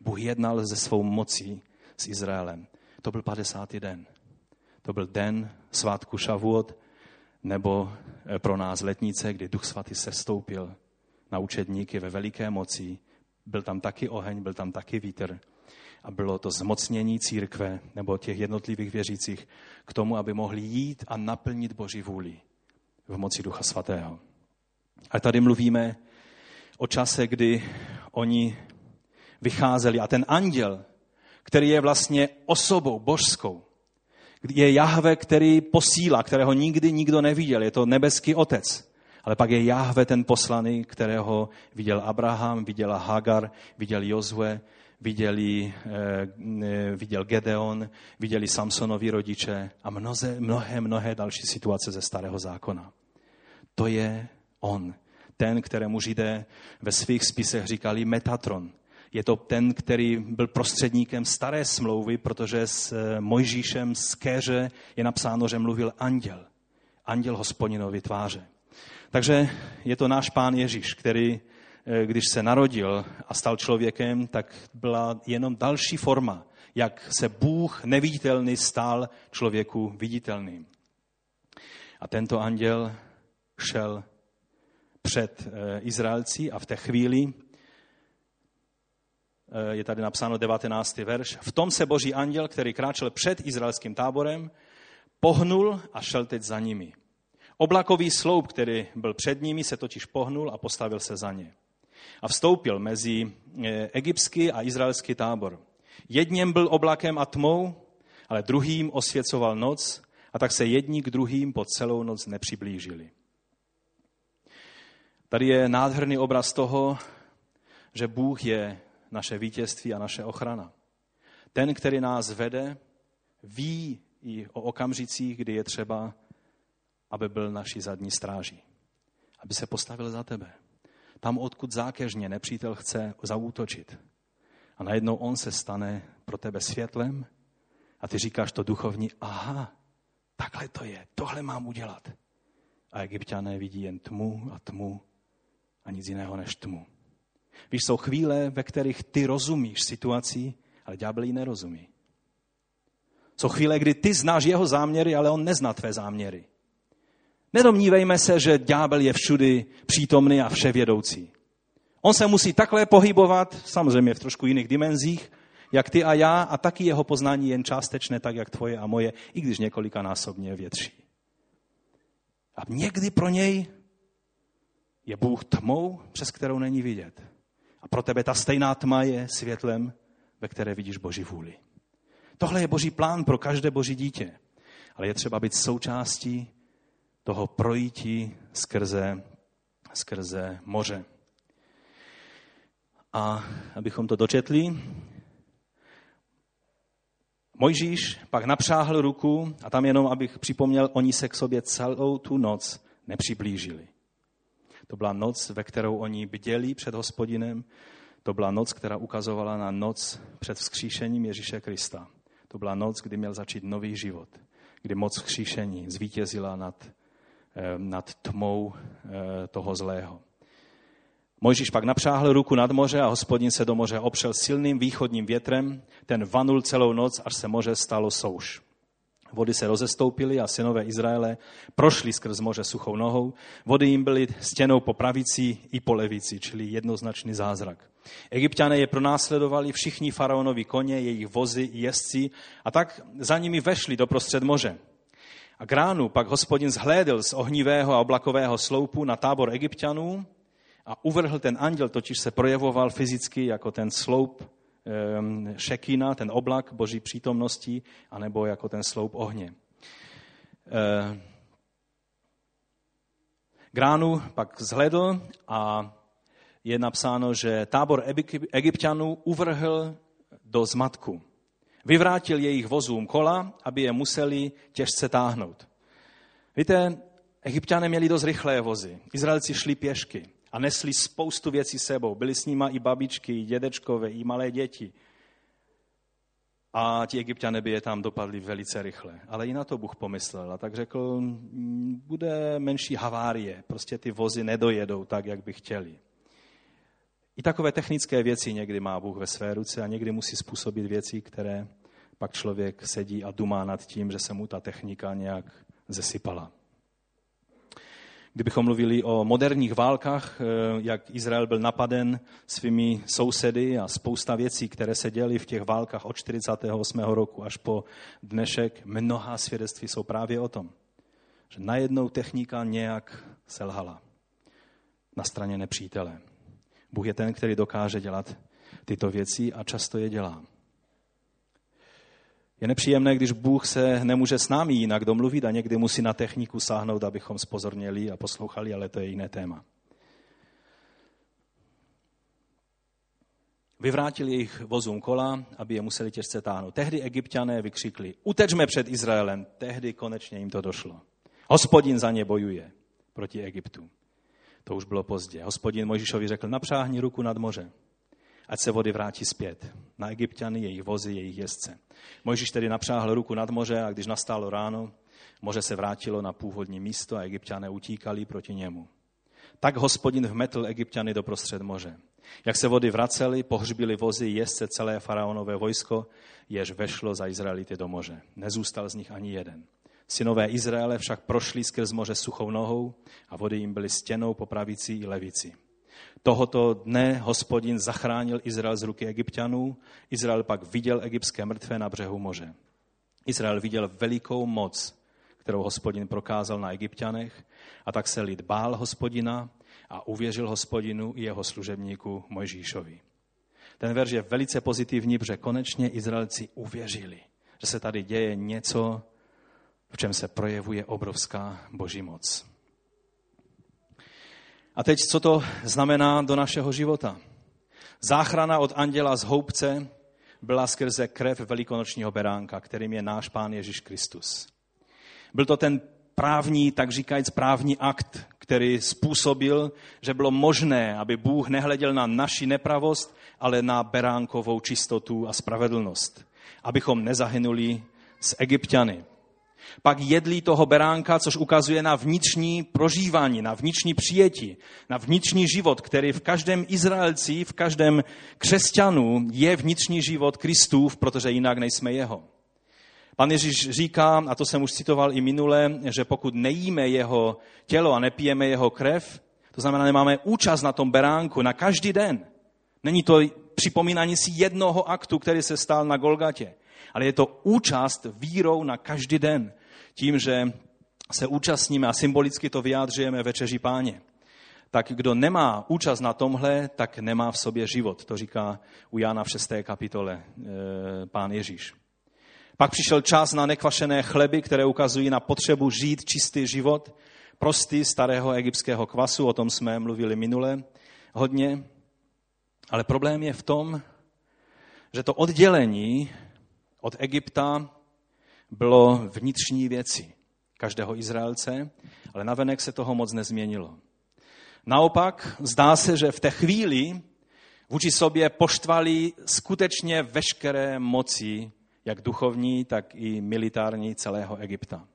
Bůh jednal ze svou mocí s Izraelem. To byl 50. den. To byl den svátku Šavuot, nebo eh, pro nás letnice, kdy Duch Svatý se stoupil na učedníky ve veliké moci. Byl tam taky oheň, byl tam taky vítr a bylo to zmocnění církve nebo těch jednotlivých věřících k tomu, aby mohli jít a naplnit Boží vůli v moci Ducha Svatého. A tady mluvíme o čase, kdy oni vycházeli a ten anděl, který je vlastně osobou božskou, je Jahve, který posílá, kterého nikdy nikdo neviděl. Je to nebeský otec. Ale pak je Jahve ten poslaný, kterého viděl Abraham, viděla Hagar, viděl Jozue, viděli, eh, viděl Gedeon, viděli Samsonovi rodiče a mnoze, mnohé, mnohé další situace ze starého zákona. To je on, ten, kterému Židé ve svých spisech říkali Metatron. Je to ten, který byl prostředníkem staré smlouvy, protože s eh, Mojžíšem z Kéře je napsáno, že mluvil anděl. Anděl hospodinovi tváře. Takže je to náš pán Ježíš, který Eh, když se narodil a stal člověkem, tak byla jenom další forma, jak se Bůh neviditelný stal člověku viditelným. A tento anděl šel před eh, Izraelci a v té chvíli je tady napsáno 19. verš. V tom se boží anděl, který kráčel před izraelským táborem, pohnul a šel teď za nimi. Oblakový sloup, který byl před nimi, se totiž pohnul a postavil se za ně a vstoupil mezi eh, egyptský a izraelský tábor. Jedním byl oblakem a tmou, ale druhým osvěcoval noc a tak se jedni k druhým po celou noc nepřiblížili. Tady je nádherný obraz toho, že Bůh je naše vítězství a naše ochrana. Ten, který nás vede, ví i o okamžicích, kdy je třeba, aby byl naší zadní stráží. Aby se postavil za tebe tam, odkud zákeřně nepřítel chce zaútočit. A najednou on se stane pro tebe světlem a ty říkáš to duchovní, aha, takhle to je, tohle mám udělat. A egyptiané vidí jen tmu a tmu a nic jiného než tmu. Víš, jsou chvíle, ve kterých ty rozumíš situací, ale ďábel ji nerozumí. Jsou chvíle, kdy ty znáš jeho záměry, ale on nezná tvé záměry. Nedomnívejme se, že ďábel je všudy přítomný a vševědoucí. On se musí takhle pohybovat, samozřejmě v trošku jiných dimenzích, jak ty a já, a taky jeho poznání jen částečné, tak jak tvoje a moje, i když několikanásobně větší. A někdy pro něj je Bůh tmou, přes kterou není vidět. A pro tebe ta stejná tma je světlem, ve které vidíš Boží vůli. Tohle je Boží plán pro každé Boží dítě. Ale je třeba být součástí toho projítí skrze, skrze moře. A abychom to dočetli, Mojžíš pak napřáhl ruku a tam jenom, abych připomněl, oni se k sobě celou tu noc nepřiblížili. To byla noc, ve kterou oni bděli před hospodinem. To byla noc, která ukazovala na noc před vzkříšením Ježíše Krista. To byla noc, kdy měl začít nový život, kdy moc vzkříšení zvítězila nad, eh, nad tmou eh, toho zlého. Mojžíš pak napřáhl ruku nad moře a hospodin se do moře opřel silným východním větrem. Ten vanul celou noc, až se moře stalo souš. Vody se rozestoupily a synové Izraele prošli skrz moře suchou nohou. Vody jim byly stěnou po pravici i po levici, čili jednoznačný zázrak. Egyptiané je pronásledovali všichni faraonovi koně, jejich vozy jezdci a tak za nimi vešli do prostřed moře. A k ránu pak hospodin zhlédl z ohnivého a oblakového sloupu na tábor egyptianů a uvrhl ten anděl, totiž se projevoval fyzicky jako ten sloup šekina, ten oblak boží přítomnosti, anebo jako ten sloup ohně. Ehm, Gránu pak zhledl a je napsáno, že tábor egyptianů uvrhl do zmatku. Vyvrátil jejich vozům kola, aby je museli těžce táhnout. Víte, egyptiané měli dost rychlé vozy. Izraelci šli pěšky a nesli spoustu věcí sebou. Byli s nima i babičky, i dědečkové, i malé děti. A ti egyptiané by je tam dopadli velice rychle. Ale i na to Bůh pomyslel a tak řekl, mm, bude menší havárie, prostě ty vozy nedojedou tak, jak by chtěli. I takové technické věci někdy má Bůh ve své ruce a někdy musí způsobit věci, které pak člověk sedí a dumá nad tím, že se mu ta technika nějak zesypala. Kdybychom mluvili o moderních válkách, eh, jak Izrael byl napaden svými sousedy a spousta věcí, které se děly v těch válkách od 48. roku až po dnešek, mnoha svědectví jsou právě o tom, že najednou technika nějak selhala na straně nepřítele. Bůh je ten, který dokáže dělat tyto věci a často je dělá. Je nepříjemné, když Bůh se nemůže s námi jinak domluvit a někdy musí na techniku sáhnout, abychom spozorněli a poslouchali, ale to je jiné téma. Vyvrátili jejich vozům kola, aby je museli těžce táhnout. Tehdy egyptiané vykřikli, utečme před Izraelem. Tehdy konečně jim to došlo. Hospodin za ně bojuje proti Egyptu. To už bylo pozdě. Hospodin Mojžišovi řekl, napřáhni ruku nad moře ať se vody vrátí zpět na egyptiany, jejich vozy, jejich jezdce. Mojžíš tedy napřáhl ruku nad moře a když nastálo ráno, moře se vrátilo na původní místo a egyptiané utíkali proti němu. Tak hospodin vmetl egyptiany do prostřed moře. Jak se vody vracely, pohřbili vozy jezdce celé faraonové vojsko, jež vešlo za Izraelity do moře. Nezůstal z nich ani jeden. Synové Izraele však prošli skrz moře suchou nohou a vody jim byly stěnou po pravici i levici. Tohoto dne hospodin zachránil Izrael z ruky egyptianů. Izrael pak viděl egyptské mrtvé na břehu moře. Izrael viděl velikou moc, kterou hospodin prokázal na egyptianech a tak se lid bál hospodina a uvěřil hospodinu i jeho služebníku Mojžíšovi. Ten verš je velice pozitivní, protože konečně Izraelci uvěřili, že se tady děje něco, v čem se projevuje obrovská boží moc. A teď, co to znamená do našeho života? Záchrana od anděla z houbce byla skrze krev velikonočního beránka, kterým je náš Pán Ježíš Kristus. Byl to ten právní, tak říkajíc právní akt, který způsobil, že bylo možné, aby Bůh nehleděl na naši nepravost, ale na beránkovou čistotu a spravedlnost. Abychom nezahynuli s egyptiany. Pak jedlí toho beránka, což ukazuje na vnitřní prožívání, na vnitřní přijetí, na vnitřní život, který v každém Izraelci, v každém křesťanu je vnitřní život Kristův, protože jinak nejsme jeho. Pan Ježíš říká, a to jsem už citoval i minule, že pokud nejíme jeho tělo a nepijeme jeho krev, to znamená, nemáme účast na tom beránku na každý den. Není to připomínání si jednoho aktu, který se stal na Golgatě ale je to účast vírou na každý den. Tím, že se účastníme a symbolicky to vyjádřujeme večeří páně. Tak kdo nemá účast na tomhle, tak nemá v sobě život. To říká u Jána v 6. kapitole e, pán Ježíš. Pak přišel čas na nekvašené chleby, které ukazují na potřebu žít čistý život, prostý starého egyptského kvasu, o tom jsme mluvili minule hodně. Ale problém je v tom, že to oddělení od Egypta bylo vnitřní věci každého Izraelce, ale navenek se toho moc nezměnilo. Naopak, zdá se, že v té chvíli vůči sobě poštvali skutečně veškeré moci, jak duchovní, tak i militární celého Egypta.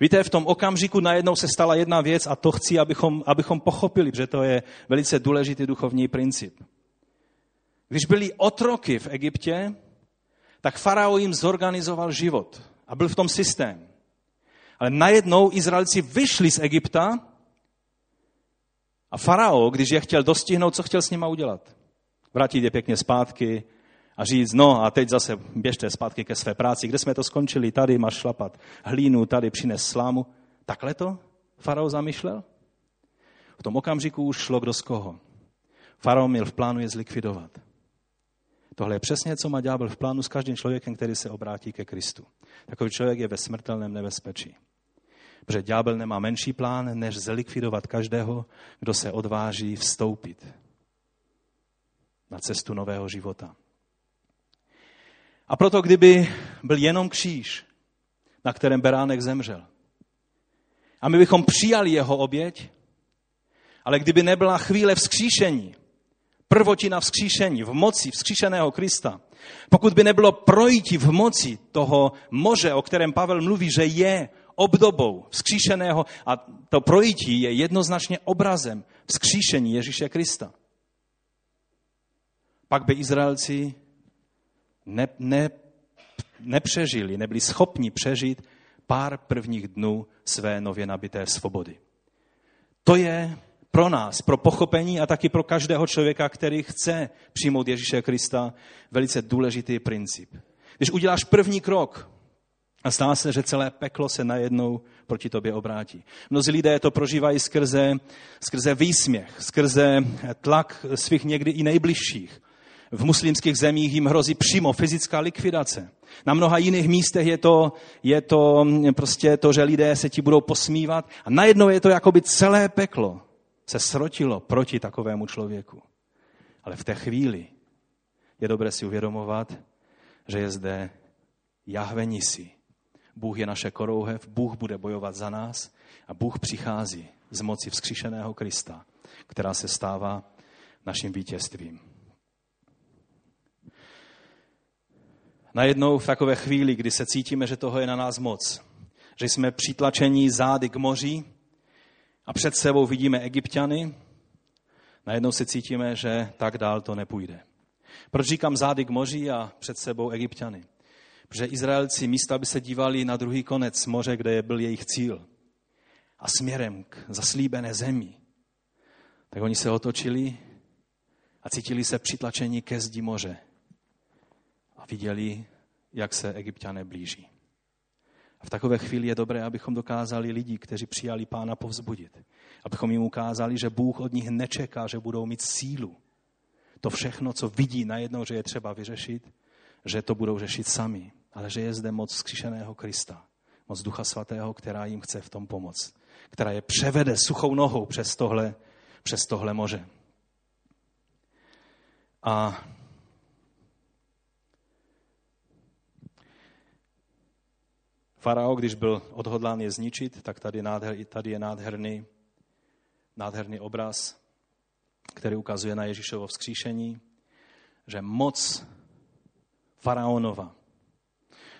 Víte, v tom okamžiku najednou se stala jedna věc a to chci, abychom, abychom pochopili, že to je velice důležitý duchovní princip. Když byli otroky v Egyptě, tak farao jim zorganizoval život a byl v tom systém. Ale najednou Izraelci vyšli z Egypta a farao, když je chtěl dostihnout, co chtěl s nima udělat? Vrátit je pěkně zpátky a říct, no a teď zase běžte zpátky ke své práci. Kde jsme to skončili? Tady máš šlapat hlínu, tady přines slámu. Takhle to farao zamýšlel? V tom okamžiku už šlo kdo z koho. Farao měl v plánu je zlikvidovat. Tohle je přesně, co má ďábel v plánu s každým člověkem, který se obrátí ke Kristu. Takový člověk je ve smrtelném nebezpečí. Protože ďábel nemá menší plán, než zlikvidovat každého, kdo se odváží vstoupit na cestu nového života. A proto, kdyby byl jenom kříž, na kterém beránek zemřel, a my bychom přijali jeho oběť, ale kdyby nebyla chvíle vzkříšení, prvotina vzkříšení, v moci vzkříšeného Krista, pokud by nebylo projítí v moci toho moře, o kterém Pavel mluví, že je obdobou vzkříšeného a to projítí je jednoznačně obrazem vzkříšení Ježíše Krista. Pak by Izraelci ne, ne, nepřežili, nebyli schopni přežít pár prvních dnů své nově nabité svobody. To je pro nás, pro pochopení a taky pro každého člověka, který chce přijmout Ježíše Krista, velice důležitý princip. Když uděláš první krok a stá se, že celé peklo se najednou proti tobě obrátí. Mnozí lidé to prožívají skrze, skrze výsměch, skrze tlak svých někdy i nejbližších. V muslimských zemích jim hrozí přímo fyzická likvidace. Na mnoha jiných místech je to, je to prostě to, že lidé se ti budou posmívat a najednou je to jako by celé peklo se srotilo proti takovému člověku. Ale v té chvíli je dobré si uvědomovat, že je zde Jahve Nisi. Bůh je naše korouhev, Bůh bude bojovat za nás a Bůh přichází z moci vzkříšeného Krista, která se stává naším vítězstvím. Najednou v takové chvíli, kdy se cítíme, že toho je na nás moc, že jsme přitlačení zády k moři, a před sebou vidíme egyptiany, najednou se cítíme, že tak dál to nepůjde. Proč říkám zády k moři a před sebou egyptiany? Protože Izraelci místo, aby se dívali na druhý konec moře, kde byl jejich cíl, a směrem k zaslíbené zemi, tak oni se otočili a cítili se přitlačeni ke zdi moře. A viděli, jak se egyptiané blíží. V takové chvíli je dobré, abychom dokázali lidi, kteří přijali pána, povzbudit. Abychom jim ukázali, že Bůh od nich nečeká, že budou mít sílu. To všechno, co vidí najednou, že je třeba vyřešit, že to budou řešit sami. Ale že je zde moc skříšeného Krista. Moc Ducha Svatého, která jim chce v tom pomoct. Která je převede suchou nohou přes tohle, přes tohle moře. A Farao, když byl odhodlán je zničit, tak tady, nádher, tady je nádherný, nádherný obraz, který ukazuje na Ježíšovo vzkříšení, že moc faraonova,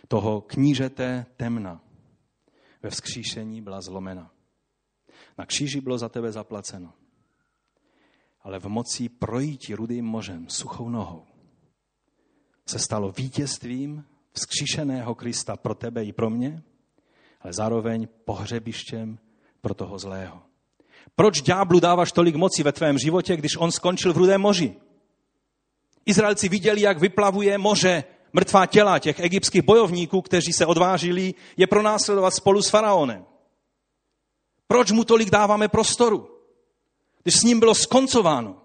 toho knížete temna, ve vzkříšení byla zlomena. Na kříži bylo za tebe zaplaceno. Ale v moci projítí rudým mořem, suchou nohou, se stalo vítězstvím vzkříšeného Krista pro tebe i pro mě, ale zároveň pohřebištěm pro toho zlého. Proč ďáblu dáváš tolik moci ve tvém životě, když on skončil v Rudém moři? Izraelci viděli, jak vyplavuje moře mrtvá těla těch egyptských bojovníků, kteří se odvážili je pronásledovat spolu s faraonem. Proč mu tolik dáváme prostoru? Když s ním bylo skoncováno.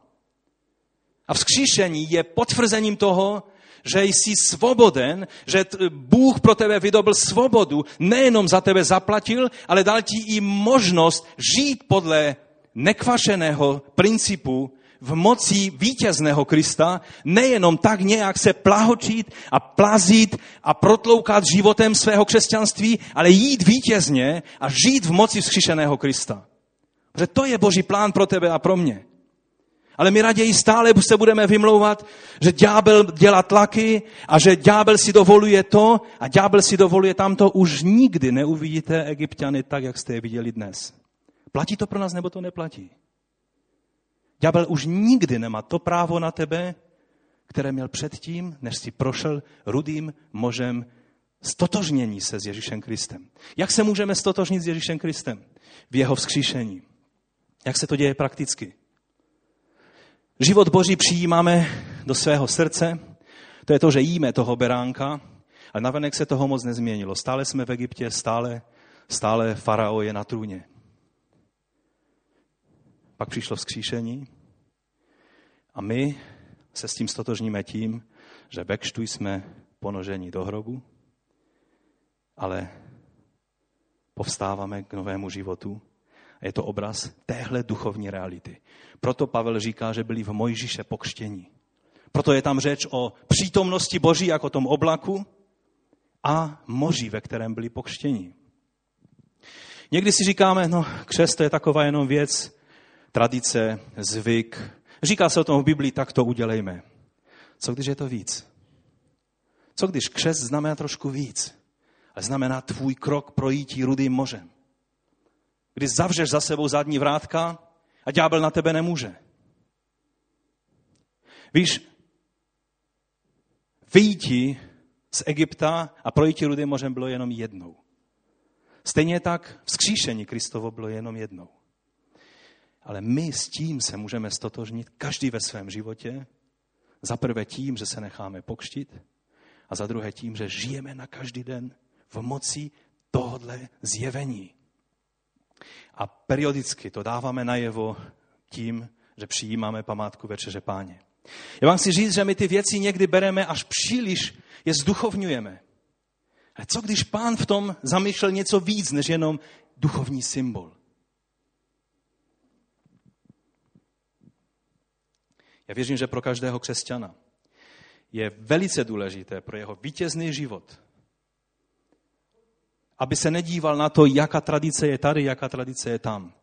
A vzkříšení je potvrzením toho, že jsi svoboden, že Bůh pro tebe vydobil svobodu, nejenom za tebe zaplatil, ale dal ti i možnost žít podle nekvašeného principu v moci vítězného Krista, nejenom tak nějak se plahočit a plazit a protloukat životem svého křesťanství, ale jít vítězně a žít v moci vzkřišeného Krista. Protože to je boží plán pro tebe a pro mě. Ale my raději stále se budeme vymlouvat, že ďábel dělá tlaky a že ďábel si dovoluje to a ďábel si dovoluje tamto. Už nikdy neuvidíte egyptiany tak, jak jste je viděli dnes. Platí to pro nás, nebo to neplatí? Ďábel už nikdy nemá to právo na tebe, které měl předtím, než si prošel rudým možem stotožnění se s Ježíšem Kristem. Jak se můžeme stotožnit s Ježíšem Kristem? V jeho vzkříšení. Jak se to děje prakticky? Život Boží přijímáme do svého srdce, to je to, že jíme toho beránka, ale navenek se toho moc nezměnilo. Stále jsme v Egyptě, stále, stále farao je na trůně. Pak přišlo vzkříšení a my se s tím stotožníme tím, že bekštu jsme ponoženi do hrobu, ale povstáváme k novému životu. A je to obraz téhle duchovní reality. Proto Pavel říká, že byli v Mojžíše pokřtění. Proto je tam řeč o přítomnosti Boží jako tom oblaku a moří, ve kterém byli pokřtění. Někdy si říkáme, no křest to je taková jenom věc, tradice, zvyk. Říká se o tom v Biblii, tak to udělejme. Co když je to víc? Co když křest znamená trošku víc? Ale znamená tvůj krok projítí rudým mořem. Kdy zavřeš za sebou zadní vrátka a ďábel na tebe nemůže. Víš, vyjítí z Egypta a projítí rudým mořem bylo jenom jednou. Stejně tak vzkříšení Kristovo bylo jenom jednou. Ale my s tím se můžeme stotožnit, každý ve svém životě. Za prvé tím, že se necháme pokštit a za druhé tím, že žijeme na každý den v moci tohodle zjevení. A periodicky to dáváme najevo tím, že přijímáme památku Večeře Páně. Já vám chci říct, že my ty věci někdy bereme až příliš, je zduchovňujeme. Ale co když pán v tom zamýšlel něco víc, než jenom duchovní symbol? Já věřím, že pro každého křesťana je velice důležité pro jeho vítězný život, aby se nedíval na to, jaká tradice je tady, jaká tradice je tam,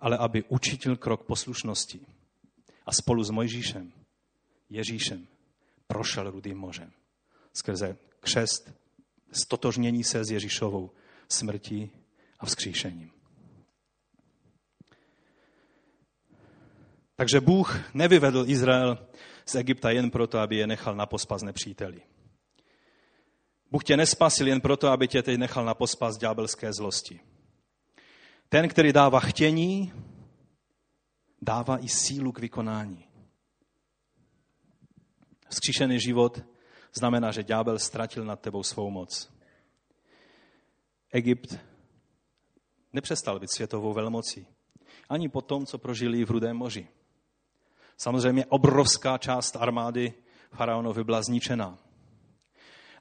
ale aby učitil krok poslušnosti a spolu s Mojžíšem, Ježíšem, prošel rudým mořem. Skrze křest, stotožnění se s Ježíšovou smrtí a vzkříšením. Takže Bůh nevyvedl Izrael z Egypta jen proto, aby je nechal na pospas nepříteli. Bůh tě nespasil jen proto, aby tě teď nechal na pospas ďábelské zlosti. Ten, který dává chtění, dává i sílu k vykonání. Vzkříšený život znamená, že ďábel ztratil nad tebou svou moc. Egypt nepřestal být světovou velmocí. Ani po tom, co prožili v Rudém moři. Samozřejmě obrovská část armády faraonovi byla zničena.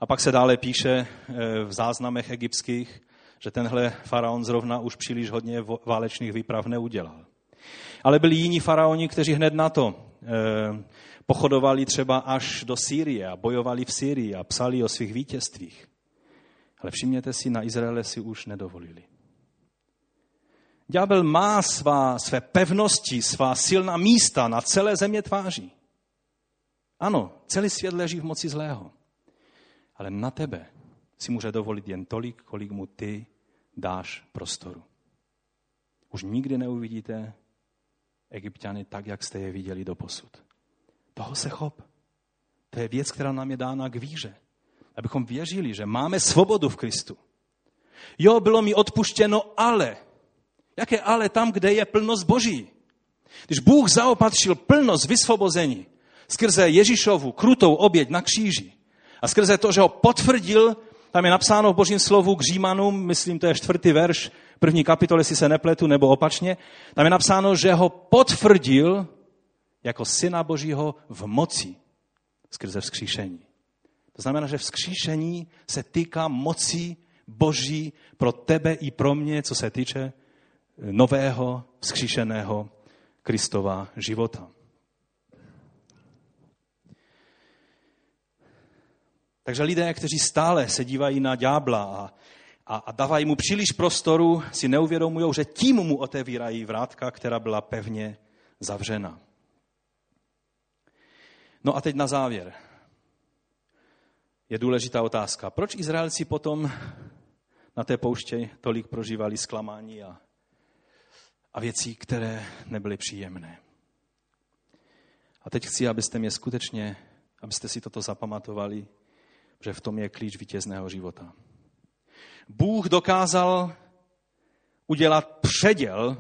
A pak se dále píše eh, v záznamech egyptských, že tenhle faraon zrovna už příliš hodně válečných výprav neudělal. Ale byli jiní faraoni, kteří hned na to eh, pochodovali třeba až do Sýrie a bojovali v Sýrii a psali o svých vítězstvích. Ale všimněte si, na Izraele si už nedovolili. Ďábel má svá, své pevnosti, svá silná místa na celé země tváří. Ano, celý svět leží v moci zlého. Ale na tebe si může dovolit jen tolik, kolik mu ty dáš prostoru. Už nikdy neuvidíte egyptiany tak, jak jste je viděli do posud. Toho se chop. To je věc, která nám je dána k víře. Abychom věřili, že máme svobodu v Kristu. Jo, bylo mi odpuštěno, ale Jaké ale tam, kde je plnost Boží? Když Bůh zaopatřil plnost vysvobození skrze Ježíšovu krutou oběť na kříži a skrze to, že ho potvrdil, tam je napsáno v Božím slovu k Římanům, myslím, to je čtvrtý verš, první kapitole, jestli se nepletu, nebo opačně, tam je napsáno, že ho potvrdil jako syna Božího v moci skrze vzkříšení. To znamená, že vzkříšení se týká moci Boží pro tebe i pro mě, co se týče nového vzkříšeného Kristova života. Takže lidé, kteří stále se dívají na ďábla a, a, a dávají mu příliš prostoru, si neuvědomují, že tím mu otevírají vrátka, která byla pevně zavřena. No a teď na závěr. Je důležitá otázka. Proč Izraelci potom na té pouště tolik prožívali zklamání a, a věcí, které nebyly příjemné? A teď chci, abyste mě skutečně, abyste si toto zapamatovali, že v tom je klíč vítězného života. Bůh dokázal udělat předěl,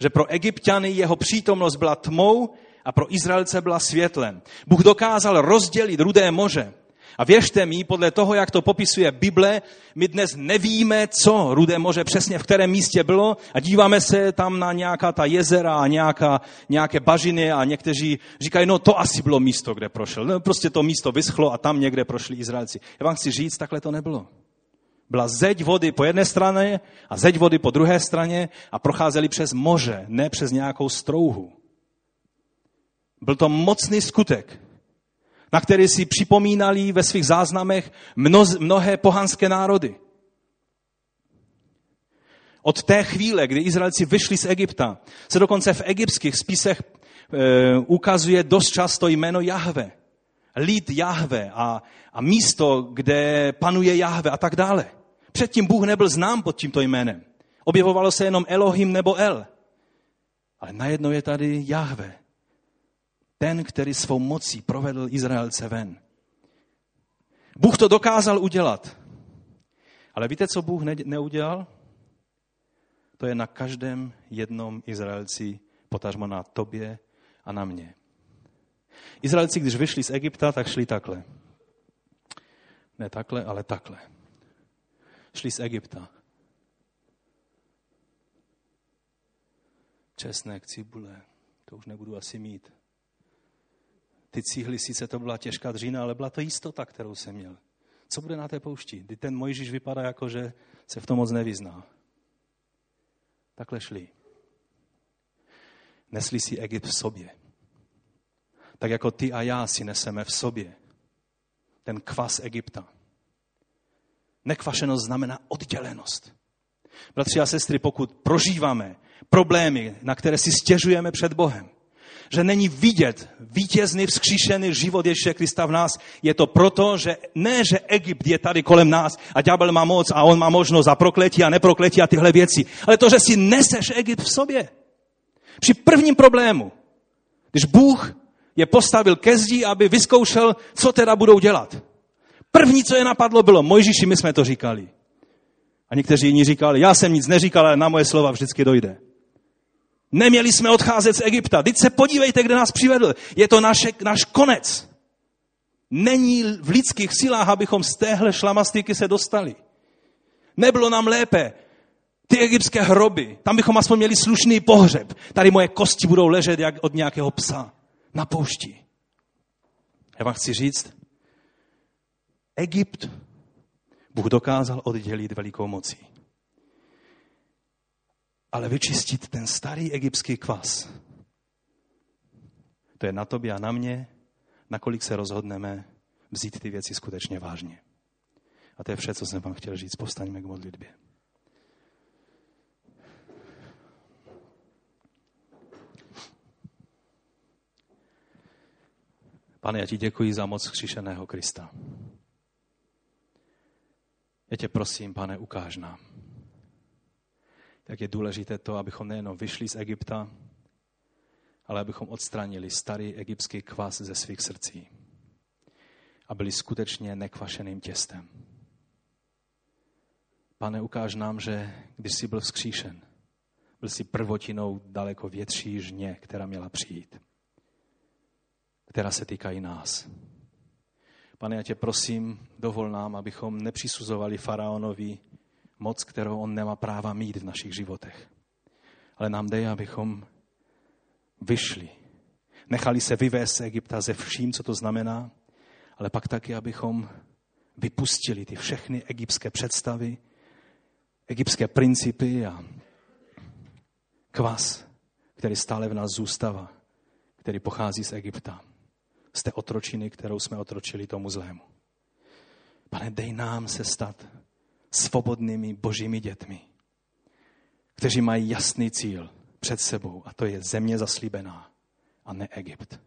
že pro egyptiany jeho přítomnost byla tmou a pro Izraelce byla světlem. Bůh dokázal rozdělit rudé moře. A věřte mi, podle toho, jak to popisuje Bible, my dnes nevíme, co Rudé moře přesně v kterém místě bylo a díváme se tam na nějaká ta jezera a nějaká, nějaké bažiny a někteří říkají, no to asi bylo místo, kde prošel. No, prostě to místo vyschlo a tam někde prošli Izraelci. Já vám chci říct, takhle to nebylo. Byla zeď vody po jedné straně a zeď vody po druhé straně a procházeli přes moře, ne přes nějakou strouhu. Byl to mocný skutek, na který si připomínali ve svých záznamech mnohé pohanské národy. Od té chvíle, kdy Izraelci vyšli z Egypta, se dokonce v egyptských spisech e, ukazuje dost často jméno Jahve. Lid Jahve a, a místo, kde panuje Jahve a tak dále. Předtím Bůh nebyl znám pod tímto jménem. Objevovalo se jenom Elohim nebo El. Ale najednou je tady Jahve. Ten, který svou mocí provedl Izraelce ven. Bůh to dokázal udělat. Ale víte, co Bůh ne- neudělal? To je na každém jednom Izraelci, potažmo na tobě a na mě. Izraelci, když vyšli z Egypta, tak šli takhle. Ne takhle, ale takhle. Šli z Egypta. Česnek, cibule, to už nebudu asi mít. Ty cíhly, sice to byla těžká dřína, ale byla to jistota, kterou jsem měl. Co bude na té poušti? Kdy ten Mojžíš vypadá jako, že se v tom moc nevyzná. Takhle šli. Nesli si Egypt v sobě. Tak jako ty a já si neseme v sobě ten kvas Egypta. Nekvašenost znamená oddělenost. Bratři a sestry, pokud prožíváme problémy, na které si stěžujeme před Bohem, že není vidět vítězný, vzkříšený život Ježíše Krista v nás, je to proto, že ne, že Egypt je tady kolem nás a ďábel má moc a on má možnost za prokletí a neprokletí a tyhle věci, ale to, že si neseš Egypt v sobě. Při prvním problému, když Bůh je postavil ke zdi, aby vyzkoušel, co teda budou dělat. První, co je napadlo, bylo, Mojžíši, my jsme to říkali. A někteří jiní říkali, já jsem nic neříkal, ale na moje slova vždycky dojde. Neměli jsme odcházet z Egypta. Teď se podívejte, kde nás přivedl. Je to naše, náš konec. Není v lidských silách, abychom z téhle šlamastiky se dostali. Nebylo nám lépe. Ty egyptské hroby, tam bychom aspoň měli slušný pohřeb. Tady moje kosti budou ležet jak od nějakého psa na poušti. Já vám chci říct, Egypt Bůh dokázal oddělit velikou mocí ale vyčistit ten starý egyptský kvas. To je na tobě a na mě, nakolik se rozhodneme vzít ty věci skutečně vážně. A to je vše, co jsem vám chtěl říct. Postaňme k modlitbě. Pane, já ti děkuji za moc křišeného Krista. Já tě prosím, pane, ukáž nám jak je důležité to, abychom nejenom vyšli z Egypta, ale abychom odstranili starý egyptský kvas ze svých srdcí a byli skutečně nekvašeným těstem. Pane, ukáž nám, že když jsi byl vzkříšen, byl jsi prvotinou daleko větší žně, která měla přijít, která se týká i nás. Pane, já tě prosím, dovol nám, abychom nepřisuzovali faraonovi moc, kterou on nemá práva mít v našich životech. Ale nám dej, abychom vyšli. Nechali se vyvést z Egypta ze vším, co to znamená, ale pak taky, abychom vypustili ty všechny egyptské představy, egyptské principy a kvas, který stále v nás zůstává, který pochází z Egypta, z té otročiny, kterou jsme otročili tomu zlému. Pane, dej nám se stát svobodnými božími dětmi, kteří mají jasný cíl před sebou a to je země zaslíbená a ne Egypt.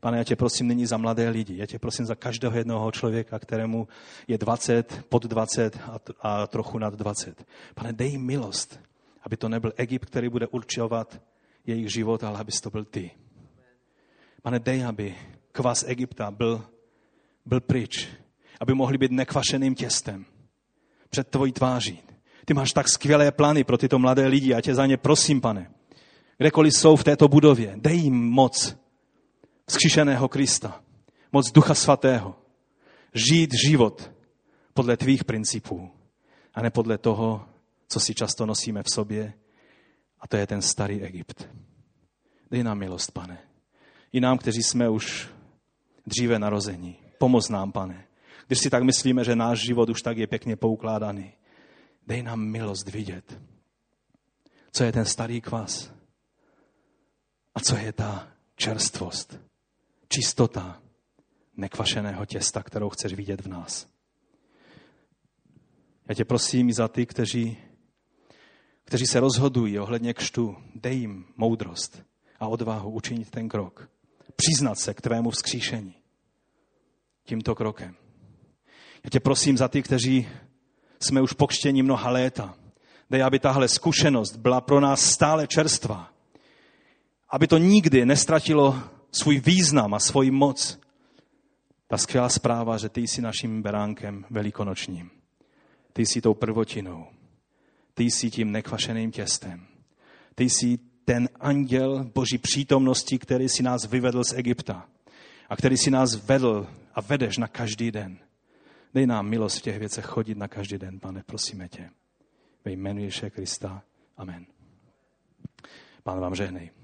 Pane, já tě prosím nyní za mladé lidi, já tě prosím za každého jednoho člověka, kterému je 20, pod 20 a, a trochu nad 20. Pane, dej milost, aby to nebyl Egypt, který bude určovat jejich život, ale abys to byl ty. Pane, dej, aby kvas Egypta byl, byl pryč, aby mohli být nekvašeným těstem před tvojí tváří. Ty máš tak skvělé plány pro tyto mladé lidi a tě za ně prosím, pane. Kdekoliv jsou v této budově, dej jim moc vzkříšeného Krista, moc Ducha Svatého, žít život podle tvých principů a ne podle toho, co si často nosíme v sobě, a to je ten starý Egypt. Dej nám milost, pane. I nám, kteří jsme už dříve narození. Pomoz nám, pane. Když si tak myslíme, že náš život už tak je pěkně poukládaný, dej nám milost vidět, co je ten starý kvas a co je ta čerstvost, čistota nekvašeného těsta, kterou chceš vidět v nás. Já tě prosím i za ty, kteří, kteří se rozhodují ohledně kštu, dej jim moudrost a odvahu učinit ten krok. Přiznat se k tvému vzkříšení tímto krokem. Já tě prosím za ty, kteří jsme už pokštěni mnoha léta. Dej, aby tahle zkušenost byla pro nás stále čerstvá. Aby to nikdy nestratilo svůj význam a svoji moc. Ta skvělá zpráva, že ty jsi naším beránkem velikonočním. Ty jsi tou prvotinou. Ty jsi tím nekvašeným těstem. Ty jsi ten anděl boží přítomnosti, který si nás vyvedl z Egypta a který si nás vedl a vedeš na každý den. Dej nám milost v těch věcech chodit na každý den, pane, prosíme tě. Ve jménu Ježíše Krista. Amen. Pán vám žehnej.